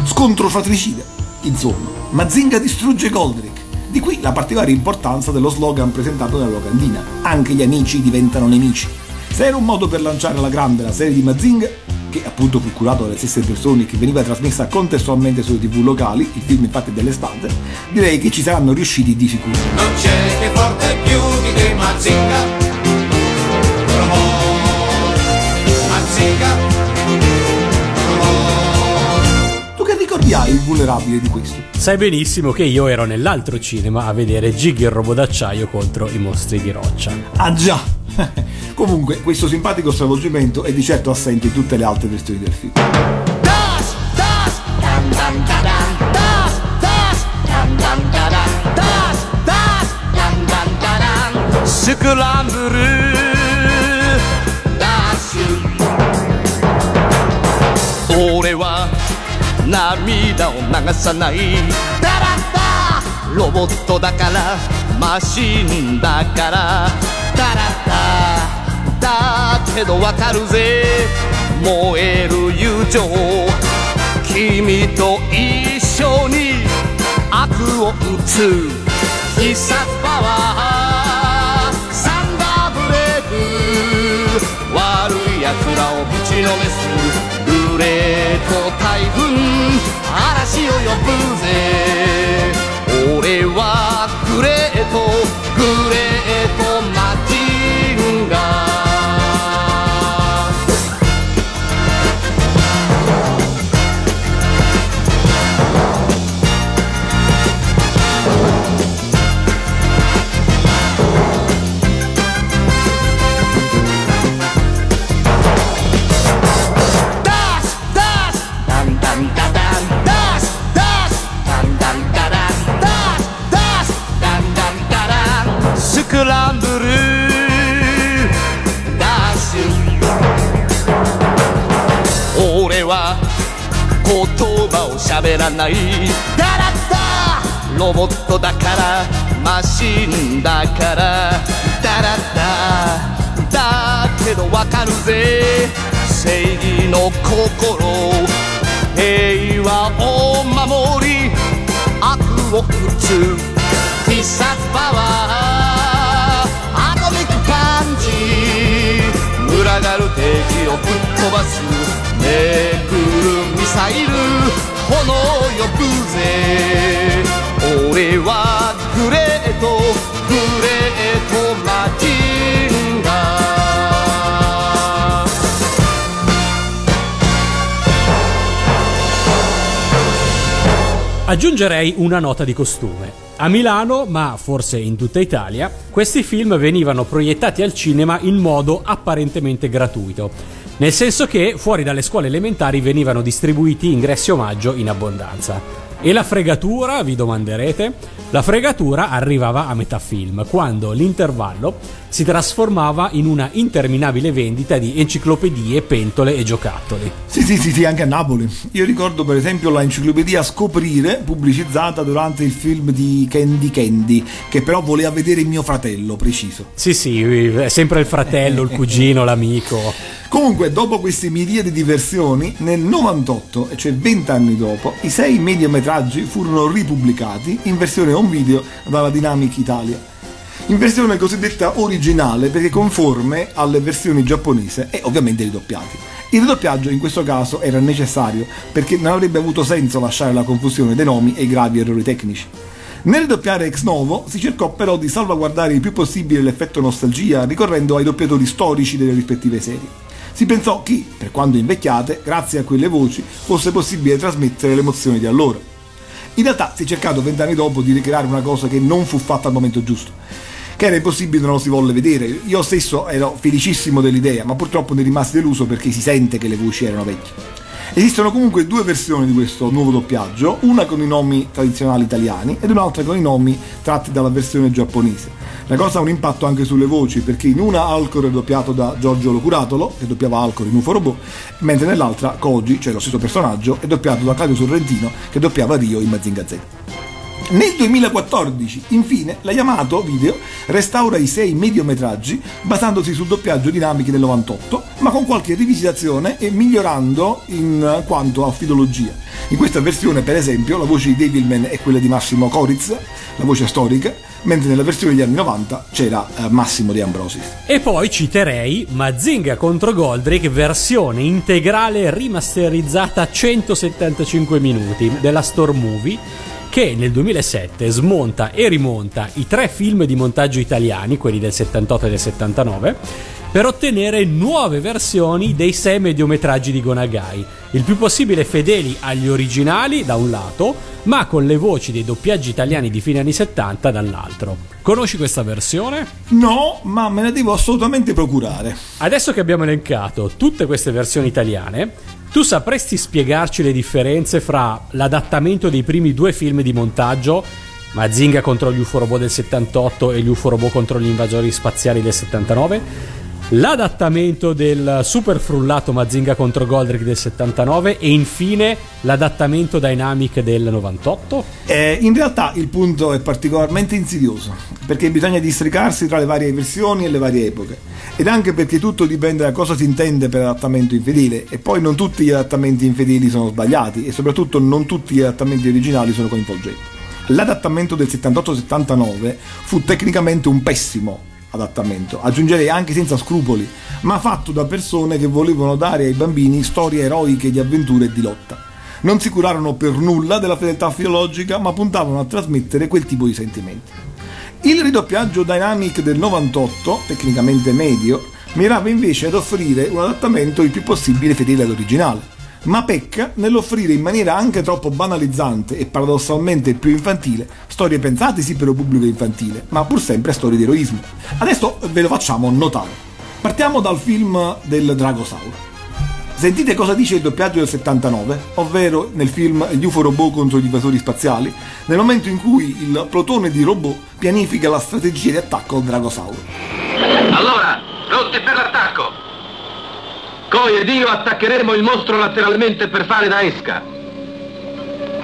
Scontro fratricida. Insomma, Mazinga distrugge Goldrick. Di qui la particolare importanza dello slogan presentato nella locandina. Anche gli amici diventano nemici. Se era un modo per lanciare alla grande la serie di Mazinga, che appunto fu curato dalle stesse persone e che veniva trasmessa contestualmente sulle tv locali, il film infatti dell'estate, direi che ci saranno riusciti di sicuro. Non c'è che forte più di te Mazinga Hai il vulnerabile di questo? Sai benissimo che io ero nell'altro cinema a vedere Gigi il robot d'acciaio contro i mostri di roccia. Ah già! [LAUGHS] Comunque, questo simpatico stravolgimento è di certo assente in tutte le altre versioni del film. 流さない。ロボットだからマシンだから。ダラッダだけどわかるぜ。燃える友情。君と一緒に悪を打つ。必殺パワー。サンダーブレイク。悪い奴らをぶちのめす。グレート台風嵐を呼ぶぜ。俺はグレートらないダラッダロボットだからマシンだからダラッダだけどわかるぜ正義の心平和を守り悪を打つ必殺パワーアトミックパンチ群がる敵をぶっ飛ばすめくるミサイル炎呼ぶぜ俺はグレートグレートマジンガー Aggiungerei una nota di costume. A Milano, ma forse in tutta Italia, questi film venivano proiettati al cinema in modo apparentemente gratuito, nel senso che fuori dalle scuole elementari venivano distribuiti ingressi omaggio in abbondanza. E la fregatura, vi domanderete? La fregatura arrivava a metà film, quando l'intervallo si trasformava in una interminabile vendita di enciclopedie, pentole e giocattoli. Sì, sì, sì, sì, anche a Napoli. Io ricordo per esempio la enciclopedia Scoprire, pubblicizzata durante il film di Candy Candy, che però voleva vedere mio fratello, preciso. Sì, sì, è sempre il fratello, il cugino, [LAUGHS] l'amico. Comunque, dopo queste miriadi di versioni, nel 98, e cioè 20 anni dopo, i sei mediometraggi furono ripubblicati in versione home video dalla Dynamic Italia. In versione cosiddetta originale perché conforme alle versioni giapponese e ovviamente ridoppiati. Il ridoppiaggio in questo caso era necessario perché non avrebbe avuto senso lasciare la confusione dei nomi e i gravi errori tecnici. Nel doppiare ex novo si cercò però di salvaguardare il più possibile l'effetto nostalgia ricorrendo ai doppiatori storici delle rispettive serie. Si pensò che, per quando invecchiate, grazie a quelle voci, fosse possibile trasmettere le emozioni di allora. In realtà si è cercato vent'anni dopo di ricreare una cosa che non fu fatta al momento giusto, che era impossibile non lo si volle vedere. Io stesso ero felicissimo dell'idea, ma purtroppo ne rimasi deluso perché si sente che le voci erano vecchie. Esistono comunque due versioni di questo nuovo doppiaggio, una con i nomi tradizionali italiani ed un'altra con i nomi tratti dalla versione giapponese. La cosa ha un impatto anche sulle voci, perché in una Alcor è doppiato da Giorgio Locuratolo, che doppiava Alcor in UFO Robot, mentre nell'altra Koji, cioè lo stesso personaggio, è doppiato da Claudio Sorrentino, che doppiava Rio in Mazinga Z. Nel 2014, infine, la Yamato Video restaura i sei mediometraggi basandosi sul doppiaggio dinamiche del 98, ma con qualche rivisitazione e migliorando in quanto a filologia. In questa versione, per esempio, la voce di Devilman è quella di Massimo Coritz, la voce storica, mentre nella versione degli anni 90 c'era eh, Massimo De Ambrosi. E poi citerei Mazinga contro Goldrick versione integrale rimasterizzata a 175 minuti della Store Movie che nel 2007 smonta e rimonta i tre film di montaggio italiani, quelli del 78 e del 79, per ottenere nuove versioni dei sei mediometraggi di Gonagai, il più possibile fedeli agli originali da un lato, ma con le voci dei doppiaggi italiani di fine anni 70 dall'altro. Conosci questa versione? No, ma me la devo assolutamente procurare. Adesso che abbiamo elencato tutte queste versioni italiane, tu sapresti spiegarci le differenze fra l'adattamento dei primi due film di montaggio, Mazinga contro gli UFO robot del 78 e gli UFO robot contro gli invasori spaziali del 79? L'adattamento del super frullato Mazinga contro Goldrick del 79 e infine l'adattamento Dynamic del 98? Eh, in realtà il punto è particolarmente insidioso perché bisogna districarsi tra le varie versioni e le varie epoche ed anche perché tutto dipende da cosa si intende per adattamento infedele e poi non tutti gli adattamenti infedeli sono sbagliati e soprattutto non tutti gli adattamenti originali sono coinvolgenti. L'adattamento del 78-79 fu tecnicamente un pessimo adattamento, aggiungerei anche senza scrupoli, ma fatto da persone che volevano dare ai bambini storie eroiche di avventure e di lotta. Non si curarono per nulla della fedeltà filologica, ma puntavano a trasmettere quel tipo di sentimenti. Il ridoppiaggio Dynamic del 98, tecnicamente medio, mirava invece ad offrire un adattamento il più possibile fedele all'originale, ma pecca nell'offrire in maniera anche troppo banalizzante e paradossalmente più infantile storie pensate sì per un pubblico infantile, ma pur sempre storie di eroismo. Adesso ve lo facciamo notare. Partiamo dal film del Dragosauro. Sentite cosa dice il doppiaggio del 79, ovvero nel film Gli UFO robot contro gli invasori spaziali, nel momento in cui il plotone di robot pianifica la strategia di attacco al Dragosauro. Allora, pronti per l'attacco! Coi ed io attaccheremo il mostro lateralmente per fare da esca.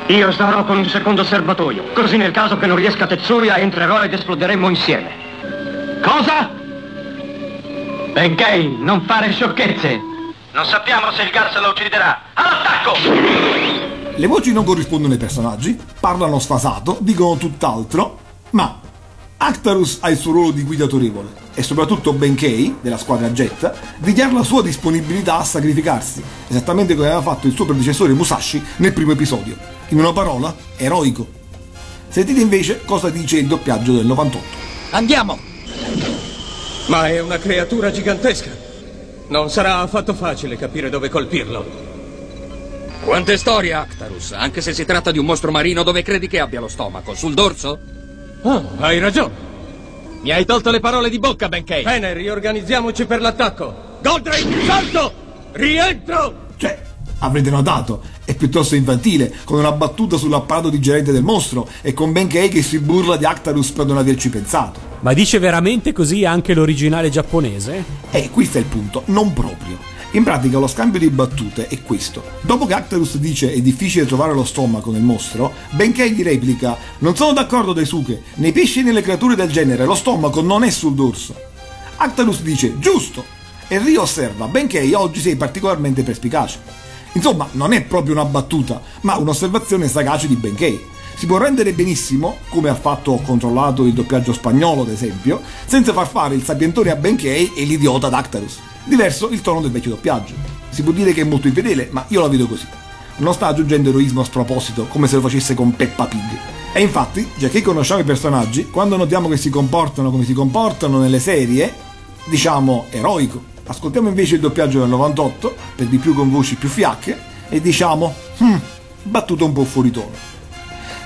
Io starò con un secondo serbatoio, così nel caso che non riesca Tetsuya entrerò ed esploderemo insieme. Cosa? Benkei, non fare sciocchezze! Non sappiamo se il gas lo ucciderà. All'attacco! Le voci non corrispondono ai personaggi, parlano sfasato, dicono tutt'altro, ma Actarus ha il suo ruolo di guida autorevole e soprattutto Benkei, della squadra Jet, dichiara la sua disponibilità a sacrificarsi, esattamente come aveva fatto il suo predecessore Musashi nel primo episodio. In una parola, eroico. Sentite invece cosa dice il doppiaggio del 98. Andiamo! Ma è una creatura gigantesca. Non sarà affatto facile capire dove colpirlo. Quante storie, Actarus, anche se si tratta di un mostro marino dove credi che abbia lo stomaco? Sul dorso? Oh, hai ragione. Mi hai tolto le parole di bocca, Benkei. Bene, riorganizziamoci per l'attacco. Goldrake, salto! Rientro! Cioè, avrete notato, è piuttosto infantile, con una battuta sull'apparato digerente del mostro e con Benkei che si burla di Actarus per non averci pensato. Ma dice veramente così anche l'originale giapponese? E qui sta il punto, non proprio. In pratica lo scambio di battute è questo. Dopo che Actarus dice è difficile trovare lo stomaco nel mostro, Benkei gli replica Non sono d'accordo Daisuke, nei pesci e nelle creature del genere lo stomaco non è sul dorso. Actarus dice giusto e Rio osserva Benkei oggi sei particolarmente perspicace. Insomma, non è proprio una battuta, ma un'osservazione sagace di Benkei. Si può rendere benissimo, come ha fatto ho controllato il doppiaggio spagnolo ad esempio, senza far fare il sapientone a Benkei e l'idiota ad Actarus. Diverso il tono del vecchio doppiaggio. Si può dire che è molto infedele, ma io la vedo così. Non sta aggiungendo eroismo a sproposito, come se lo facesse con Peppa Pig. E infatti, già che conosciamo i personaggi, quando notiamo che si comportano come si comportano nelle serie, diciamo eroico. Ascoltiamo invece il doppiaggio del 98, per di più con voci più fiacche, e diciamo, hmm, battuto un po' fuori tono.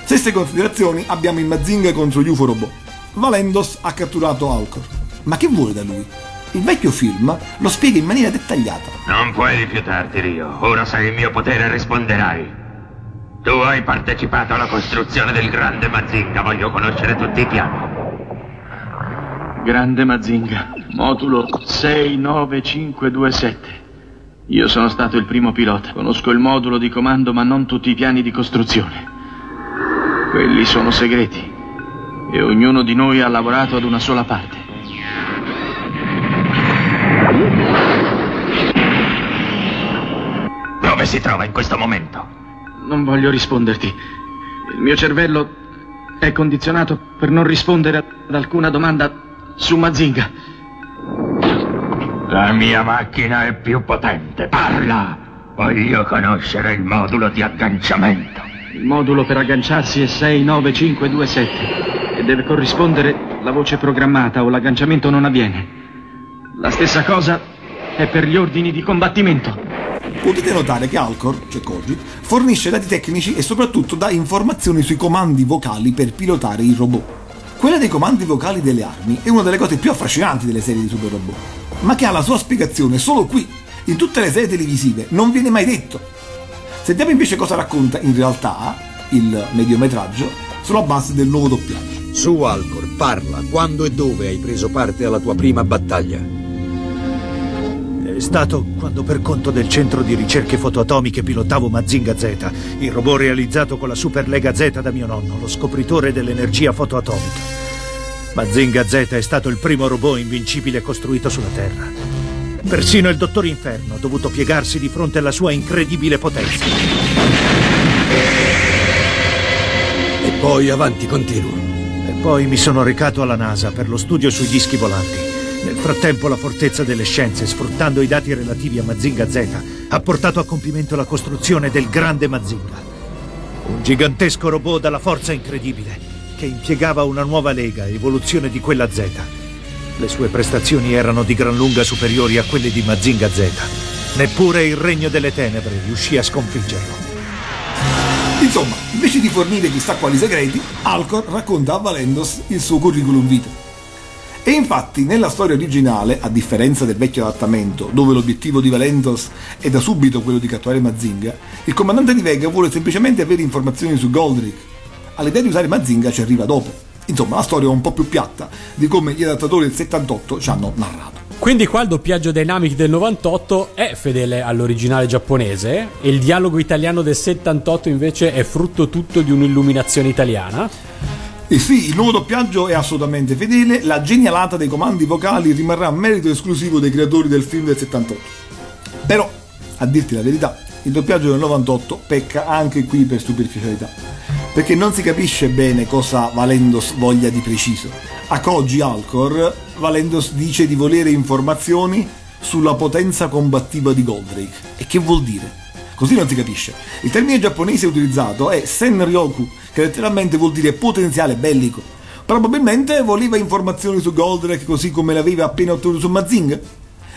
Stesse considerazioni abbiamo in Mazinga contro gli UFO robot. Valendos ha catturato Alcor. Ma che vuole da lui? Il vecchio film lo spiega in maniera dettagliata. Non puoi rifiutarti, Rio. Ora sai il mio potere e risponderai. Tu hai partecipato alla costruzione del grande Mazinga. Voglio conoscere tutti i piani. Grande Mazinga, modulo 69527. Io sono stato il primo pilota. Conosco il modulo di comando, ma non tutti i piani di costruzione. Quelli sono segreti. E ognuno di noi ha lavorato ad una sola parte. Dove si trova in questo momento? Non voglio risponderti. Il mio cervello è condizionato per non rispondere ad alcuna domanda su Mazinga. La mia macchina è più potente. Parla! Voglio conoscere il modulo di agganciamento. Il modulo per agganciarsi è 69527 e deve corrispondere la voce programmata o l'agganciamento non avviene. La stessa cosa è per gli ordini di combattimento. Potete notare che Alcor, cioè Koji, fornisce dati tecnici e soprattutto dà informazioni sui comandi vocali per pilotare il robot. Quella dei comandi vocali delle armi è una delle cose più affascinanti delle serie di super robot, ma che ha la sua spiegazione solo qui, in tutte le serie televisive, non viene mai detto. Sentiamo invece cosa racconta in realtà il mediometraggio sulla base del nuovo doppiaggio. Su Alcor, parla, quando e dove hai preso parte alla tua prima battaglia? È stato quando per conto del centro di ricerche fotoatomiche pilotavo Mazinga Z, il robot realizzato con la Super Lega Z da mio nonno, lo scopritore dell'energia fotoatomica. Mazinga Z è stato il primo robot invincibile costruito sulla Terra. Persino il Dottor Inferno ha dovuto piegarsi di fronte alla sua incredibile potenza. E poi avanti, continua. E poi mi sono recato alla NASA per lo studio sui dischi volanti. Nel frattempo la Fortezza delle Scienze, sfruttando i dati relativi a Mazinga Z, ha portato a compimento la costruzione del grande Mazinga. Un gigantesco robot dalla forza incredibile, che impiegava una nuova lega, evoluzione di quella Z. Le sue prestazioni erano di gran lunga superiori a quelle di Mazinga Z. Neppure il Regno delle Tenebre riuscì a sconfiggerlo. Insomma, invece di fornire chissà quali segreti, Alcor racconta a Valendos il suo curriculum vitae. E infatti nella storia originale, a differenza del vecchio adattamento, dove l'obiettivo di Valendos è da subito quello di catturare Mazinga, il comandante di Vega vuole semplicemente avere informazioni su Goldrick. All'idea di usare Mazinga ci arriva dopo. Insomma, la storia è un po' più piatta di come gli adattatori del 78 ci hanno narrato. Quindi qua il doppiaggio Dynamic del 98 è fedele all'originale giapponese e il dialogo italiano del 78 invece è frutto tutto di un'illuminazione italiana. E sì, il nuovo doppiaggio è assolutamente fedele, la genialata dei comandi vocali rimarrà merito esclusivo dei creatori del film del 78. Però, a dirti la verità, il doppiaggio del 98 pecca anche qui per superficialità, perché non si capisce bene cosa Valendos voglia di preciso. A Koji Alcor, Valendos dice di volere informazioni sulla potenza combattiva di Goldrake. E che vuol dire? Così non si capisce. Il termine giapponese utilizzato è Senryoku, che letteralmente vuol dire potenziale bellico. Probabilmente voleva informazioni su Goldrake così come l'aveva appena ottenuto su Mazinga.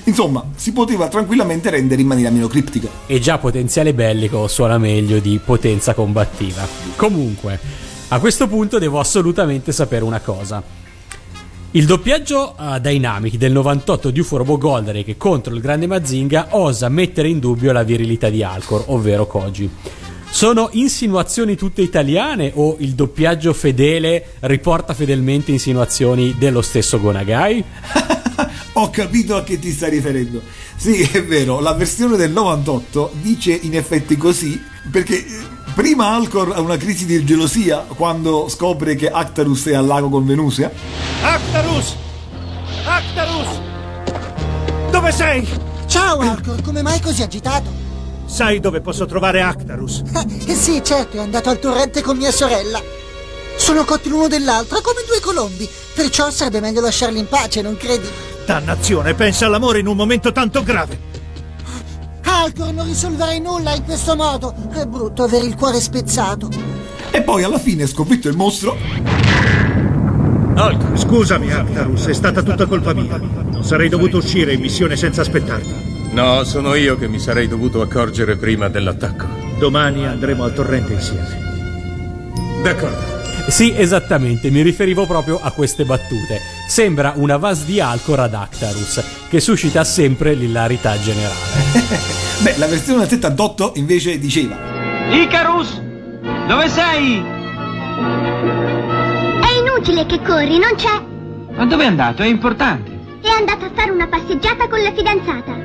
Insomma, si poteva tranquillamente rendere in maniera meno criptica. E già potenziale bellico suona meglio di potenza combattiva. Comunque, a questo punto devo assolutamente sapere una cosa. Il doppiaggio uh, Dynamic del 98 di UFO Robo Goldrake contro il grande Mazinga osa mettere in dubbio la virilità di Alcor, ovvero Koji. Sono insinuazioni tutte italiane o il doppiaggio fedele riporta fedelmente insinuazioni dello stesso Gonagai? [LAUGHS] Ho capito a che ti stai riferendo. Sì, è vero, la versione del 98 dice in effetti così perché eh, prima Alcor ha una crisi di gelosia quando scopre che Actarus è al lago con Venusia. Actarus! Actarus! Dove sei? Ciao Alcor, come mai così agitato? Sai dove posso trovare Actarus? [LAUGHS] Eh sì, certo, è andato al torrente con mia sorella. Sono cotti l'uno dell'altro come due colombi, perciò sarebbe meglio lasciarli in pace, non credi? Dannazione, pensa all'amore in un momento tanto grave. Alcor, non risolverei nulla in questo modo. È brutto avere il cuore spezzato. E poi alla fine, sconfitto il mostro. Alcor. Scusami, Actarus, è stata tutta colpa mia. Non sarei dovuto uscire in missione senza aspettarti. No, sono io che mi sarei dovuto accorgere prima dell'attacco. Domani andremo al torrente insieme. D'accordo. Sì, esattamente, mi riferivo proprio a queste battute. Sembra una vas di Alcor ad Actarus, che suscita sempre l'ilarità generale. [LAUGHS] Beh, la versione del 78 invece diceva: Icarus, dove sei? Inutile che corri, non c'è. Ma dove è andato? È importante. È andato a fare una passeggiata con la fidanzata.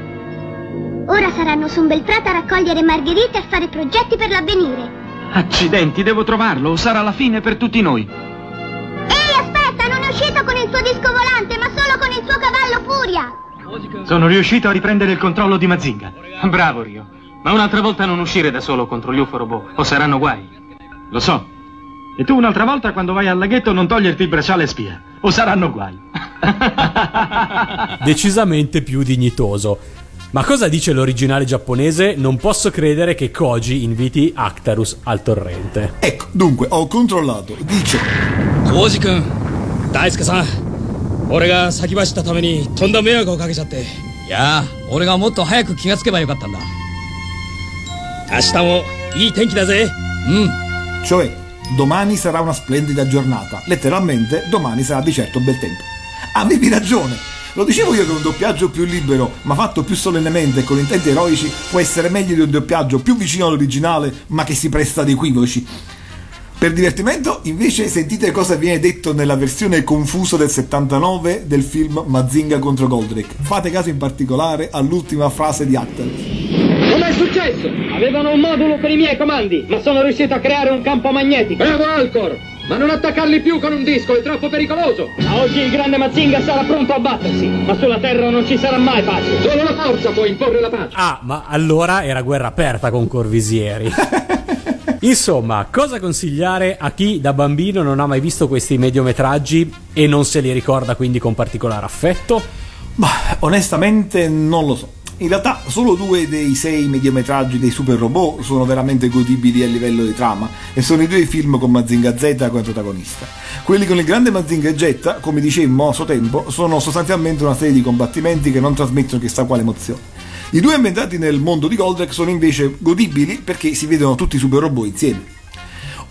Ora saranno su un bel prato a raccogliere margherite e a fare progetti per l'avvenire. Accidenti, devo trovarlo, o sarà la fine per tutti noi. Ehi, aspetta, non è uscito con il suo disco volante, ma solo con il suo cavallo Furia. Sono riuscito a riprendere il controllo di Mazinga. Bravo, Rio. Ma un'altra volta non uscire da solo contro gli UFO robot, o saranno guai. Lo so. E tu un'altra volta quando vai al laghetto non toglierti il bracciale spia, o saranno guai. [LAUGHS] Decisamente più dignitoso. Ma cosa dice l'originale giapponese? Non posso credere che Koji inviti Actarus al torrente. Ecco, dunque, ho controllato. Dice... Koji-kun, Daisuke-san, 俺が先走ったためにとんだ迷惑をかけちゃって。いやー、俺がもっと早く気がつけばよかったんだ。明日もいい天気だぜ。うん。 Cioè, domani sarà una splendida giornata. Letteralmente, domani sarà di certo bel tempo. Avevi ragione! Lo dicevo io che un doppiaggio più libero, ma fatto più solennemente e con intenti eroici, può essere meglio di un doppiaggio più vicino all'originale, ma che si presta ad equivoci. Per divertimento, invece, sentite cosa viene detto nella versione confusa del 79 del film Mazinga contro Goldrake. Fate caso in particolare all'ultima frase di Actor. Successo? Avevano un modulo per i miei comandi, ma sono riuscito a creare un campo magnetico. Bravo Alcor! Ma non attaccarli più con un disco, è troppo pericoloso! Ma oggi il grande Mazinga sarà pronto a battersi, ma sulla Terra non ci sarà mai pace. Solo la forza può imporre la pace. Ah, ma allora era guerra aperta con Corvisieri. [LAUGHS] Insomma, cosa consigliare a chi da bambino non ha mai visto questi mediometraggi e non se li ricorda quindi con particolare affetto? Ma onestamente non lo so. In realtà solo due dei sei mediometraggi dei super robot sono veramente godibili a livello di trama e sono i due film con Mazinga Z come protagonista. Quelli con il grande Mazinga Jetta, come dicemmo a suo tempo, sono sostanzialmente una serie di combattimenti che non trasmettono chissà quale emozione. I due ambientati nel mondo di Goldrake sono invece godibili perché si vedono tutti i super robot insieme.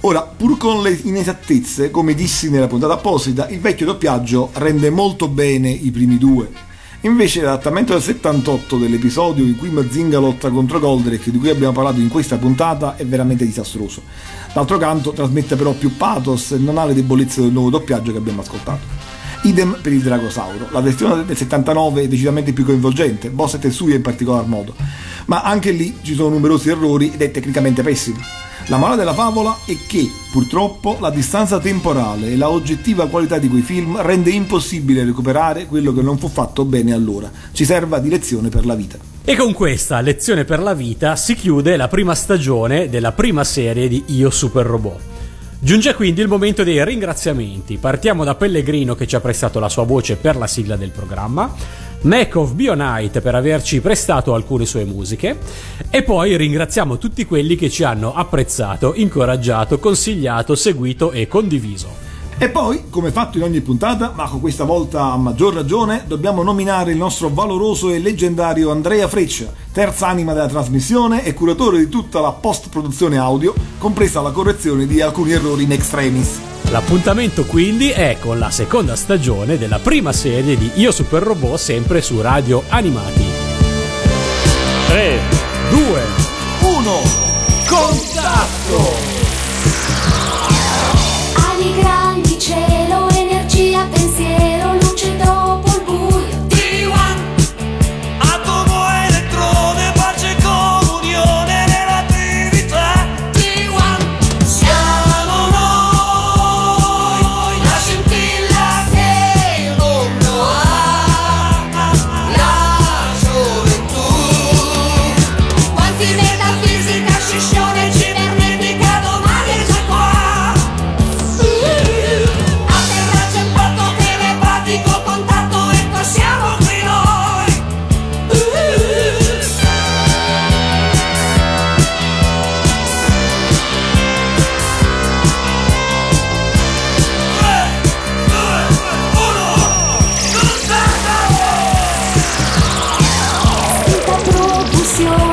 Ora, pur con le inesattezze, come dissi nella puntata apposita, il vecchio doppiaggio rende molto bene i primi due. Invece l'adattamento del 78 dell'episodio in cui Mazinga lotta contro Goldrake, di cui abbiamo parlato in questa puntata, è veramente disastroso. D'altro canto trasmette però più pathos e non ha le debolezze del nuovo doppiaggio che abbiamo ascoltato. Idem per il Dragosauro. La versione del 79 è decisamente più coinvolgente, Boss e Tetsuya in particolar modo. Ma anche lì ci sono numerosi errori ed è tecnicamente pessimo. La morale della favola è che, purtroppo, la distanza temporale e la oggettiva qualità di quei film rende impossibile recuperare quello che non fu fatto bene allora. Ci serva di lezione per la vita. E con questa lezione per la vita si chiude la prima stagione della prima serie di Io Super Robot. Giunge quindi il momento dei ringraziamenti. Partiamo da Pellegrino che ci ha prestato la sua voce per la sigla del programma, Mac of Bionite per averci prestato alcune sue musiche e poi ringraziamo tutti quelli che ci hanno apprezzato, incoraggiato, consigliato, seguito e condiviso. E poi, come fatto in ogni puntata, ma con questa volta a maggior ragione, dobbiamo nominare il nostro valoroso e leggendario Andrea Freccia, terza anima della trasmissione e curatore di tutta la post-produzione audio, compresa la correzione di alcuni errori in extremis. L'appuntamento quindi è con la seconda stagione della prima serie di Io Super Robot sempre su Radio Animati. 3, 2, 1, contatto! canción.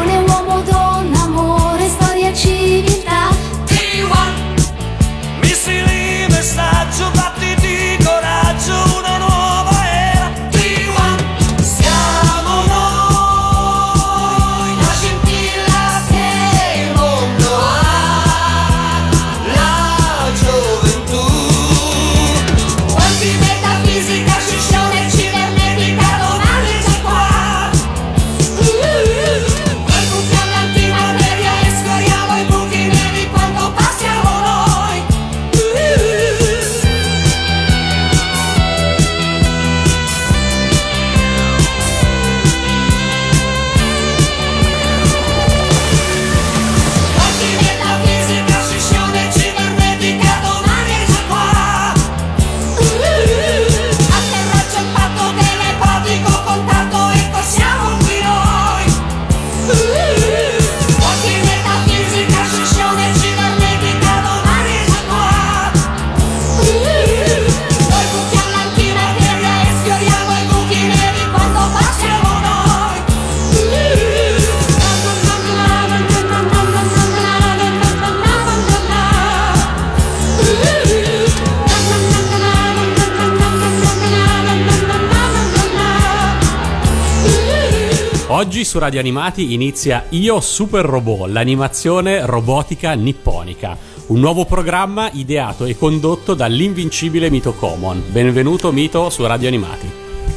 Su Radio Animati inizia Io Super Robot, l'animazione robotica nipponica. Un nuovo programma ideato e condotto dall'invincibile Mito Common. Benvenuto Mito su Radio Animati.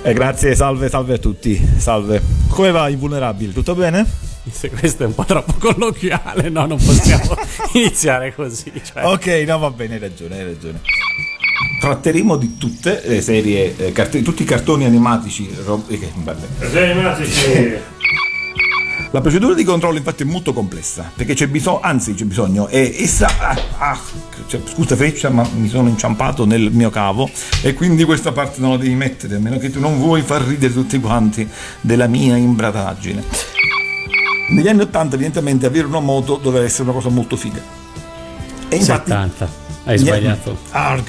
Eh, grazie, salve, salve a tutti. Salve. Come va, invulnerabile? Tutto bene? Se questo è un po' troppo colloquiale, no, non possiamo [LAUGHS] iniziare così. cioè. Ok, no, va bene, hai ragione, hai ragione. Tratteremo di tutte le serie, eh, cart- tutti i cartoni animatici. ro- eh. [LAUGHS] La procedura di controllo infatti è molto complessa perché c'è bisogno, anzi c'è bisogno, è essa, ah, ah, cioè, scusa Freccia ma mi sono inciampato nel mio cavo e quindi questa parte non la devi mettere a meno che tu non vuoi far ridere tutti quanti della mia imbrataggine. Negli anni 80 evidentemente avere una moto doveva essere una cosa molto figa. E infatti 70. Hai sbagliato. Arg.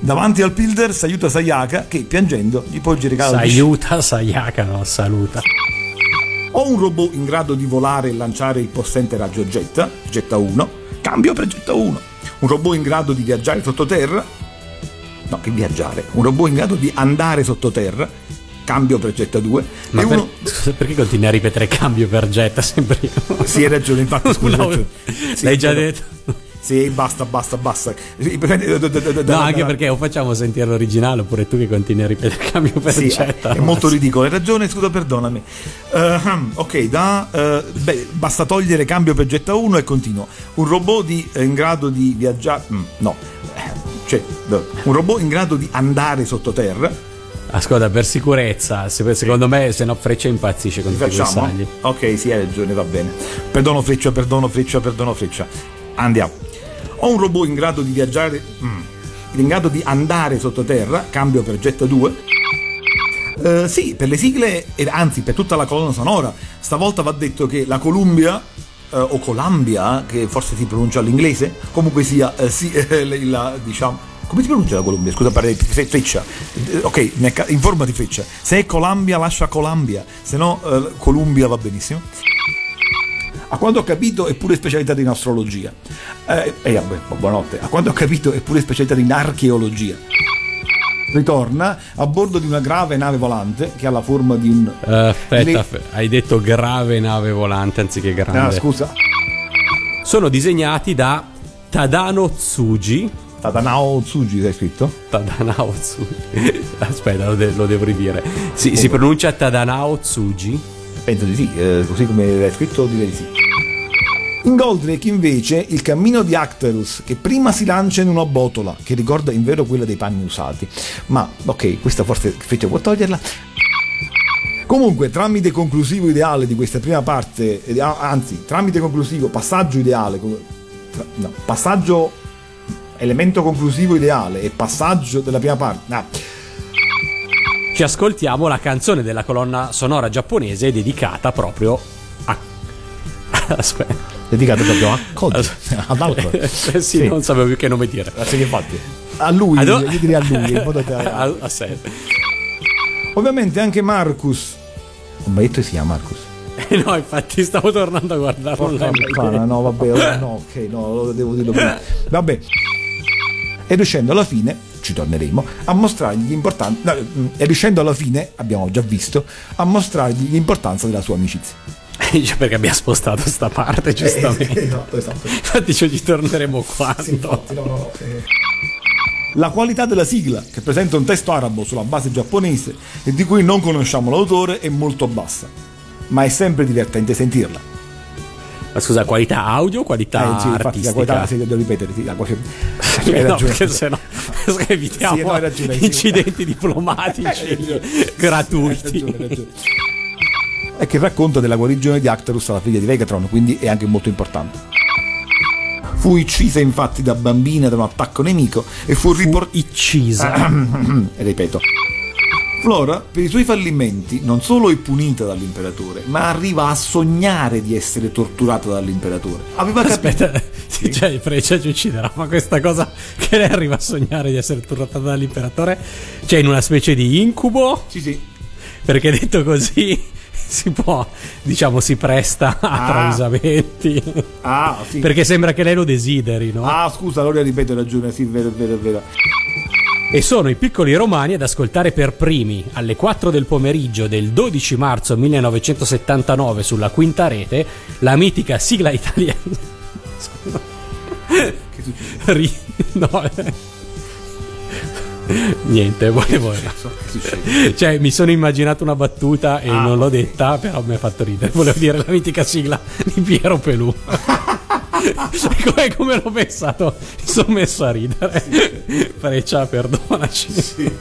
Davanti al Pilder si aiuta Sayaka che piangendo gli poggia il regalo di Sayuta, Sayaka, no, saluta. Ho un robot in grado di volare e lanciare il possente raggio Getta, Getta 1, cambio per Getta 1. Un robot in grado di viaggiare sottoterra, no che viaggiare, un robot in grado di andare sottoterra, cambio per Getta 2. Ma e per- uno... perché continui a ripetere cambio per Jetta [LAUGHS] sempre io? Sì, hai ragione, infatti, [LAUGHS] scusa. No, hai ragione. Sì, l'hai già però- detto? Sì, basta, basta, basta. [LAUGHS] No, anche perché o facciamo sentire l'originale oppure tu che continui a ripetere cambio per Sì, Jetta. è molto ridicolo, hai ragione, scusa, perdonami. Ehm, ok, da, eh, beh, basta togliere cambio per Getta 1 e continuo. Un robot di- eh, in grado di viaggiare... mm, no, cioè, un robot in grado di andare sottoterra. Ascolta, per sicurezza, se- secondo me se no Freccia impazzisce con tutti i Facciamo? bersagli. Ok, sì, hai ragione, va bene. Perdono Freccia, perdono Freccia, perdono Freccia. Andiamo. Ho un robot in grado di viaggiare... mm, in grado di andare sottoterra, cambio per Getta 2. Eh, sì, per le sigle, e anzi per tutta la colonna sonora, stavolta va detto che la Columbia, eh, o Columbia, che forse si pronuncia all'inglese, comunque sia, eh, sì, [LAUGHS] eh, la- diciamo... Come si pronuncia la Columbia? Scusa, parli di Fe- Freccia. Eh, Ok, informati Freccia. Se è Columbia, lascia Columbia, se no eh, Columbia va benissimo. A quanto ho capito è pure specializzato in astrologia. Eh, e vabbè, buonanotte. A quanto ho capito è pure specializzato in archeologia. Ritorna a bordo di una grave nave volante che ha la forma di un... Eh, aspetta, Le- aspetta, hai detto grave nave volante anziché grande. Ah, scusa. Sono disegnati da Tadano Tsuji. Tadanao Tsuji sei scritto? Tadanao Tsuji. [LAUGHS] Aspetta, lo, de- lo devo ridire. Si, si pronuncia Tadanao Tsuji. Penso di sì, eh, così come l'hai scritto direi di sì. In Goldrake invece il cammino di Actarus che prima si lancia in una botola che ricorda in vero quella dei panni usati. Ma ok, questa forse Freccia può toglierla. Comunque, tramite conclusivo ideale di questa prima parte, eh, anzi, tramite conclusivo, passaggio ideale, no, passaggio, elemento conclusivo ideale e passaggio della prima parte. ah, Ci ascoltiamo la canzone della colonna sonora giapponese dedicata proprio a. [LAUGHS] Aspetta. Dedicato proprio a Cody, [LAUGHS] ad Alcor. [LAUGHS] Eh, sì, Sì. non sapevo più che nome dire. Sì, infatti. A lui, Ado- io direi a lui, in modo che- a, a sé. Ovviamente anche Marcus. Mai detto che si chiama Marcus? Eh, no, infatti stavo tornando a guardarlo Porca online. no, vabbè, no, ok, no, devo dirlo prima. Vabbè. E riuscendo alla fine, ci torneremo, a mostrargli l'importanza. no, mm, e riuscendo alla fine, abbiamo già visto, a mostrargli l'importanza della sua amicizia. [LAUGHS] Dice perché abbiamo spostato sta parte, giustamente. esatto, esatto. Infatti ci torneremo quando. La qualità della sigla, che presenta un testo arabo sulla base giapponese e di cui non conosciamo l'autore, è molto bassa. Ma è sempre divertente sentirla. Scusa, qualità audio qualità Eh, sì, infatti, la artistica? qualità, sì, devo ripetere, sì, la qualità- [LAUGHS] hai no, ragione, perché [LAUGHS] scusa. se no evitiamo Sì, no, hai ragione, [LAUGHS] sì. incidenti diplomatici gratuiti. è che racconta della guarigione di Actarus alla figlia di Vegatron, quindi è anche molto importante. Fu uccisa infatti da bambina da un attacco nemico e fu, riportata. uccisa. [CLEARS THROAT] Ripeto. Flora, per i suoi fallimenti, non solo è punita dall'imperatore, ma arriva a sognare di essere torturata dall'imperatore. Aveva capito. [LAUGHS] Aspetta, sì, cioè Freccia ci ucciderà, ma questa cosa che lei arriva a sognare di essere torturata dall'imperatore, cioè in una specie di incubo? Sì, sì. Perché detto così si può, diciamo, si presta a Ah. travisamenti. Ah, sì. Perché sembra che lei lo desideri, no? Ah, scusa, allora ripeto, ragione, sì, vero, vero, vero. E sono i piccoli romani ad ascoltare per primi alle 4 del pomeriggio del 12 marzo 1979 sulla quinta rete la mitica sigla italiana. Scusa. Ri- no. Niente, volevo. Cioè, mi sono immaginato una battuta e Ah, non l'ho detta, però mi ha fatto ridere. Volevo dire la mitica sigla di Piero Pelù. [LAUGHS] [LAUGHS] Come, come l'ho pensato, mi sono messo a ridere. Freccia, perdonaci.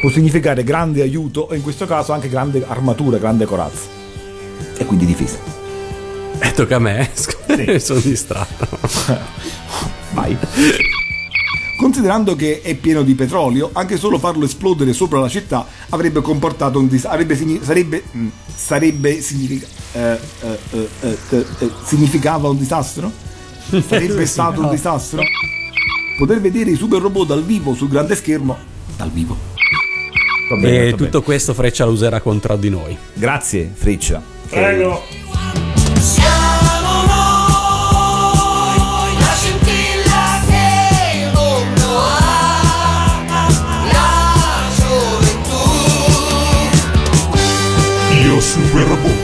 Può significare grande aiuto e in questo caso anche grande armatura, grande corazza. E quindi difesa. E tocca a me. Scusa, [LAUGHS] sono distratto. [LAUGHS] Vai. Considerando che è pieno di petrolio, anche solo farlo esplodere sopra la città avrebbe comportato un dis- avrebbe signi- sarebbe mm, sarebbe significa- eh, eh, eh, eh, eh, significava un disastro? Sarebbe stato un disastro? Poter vedere i super robot dal vivo sul grande schermo dal vivo. Va bene, e tutto questo Freccia lo userà contro di noi. Grazie, Freccia. Prego. super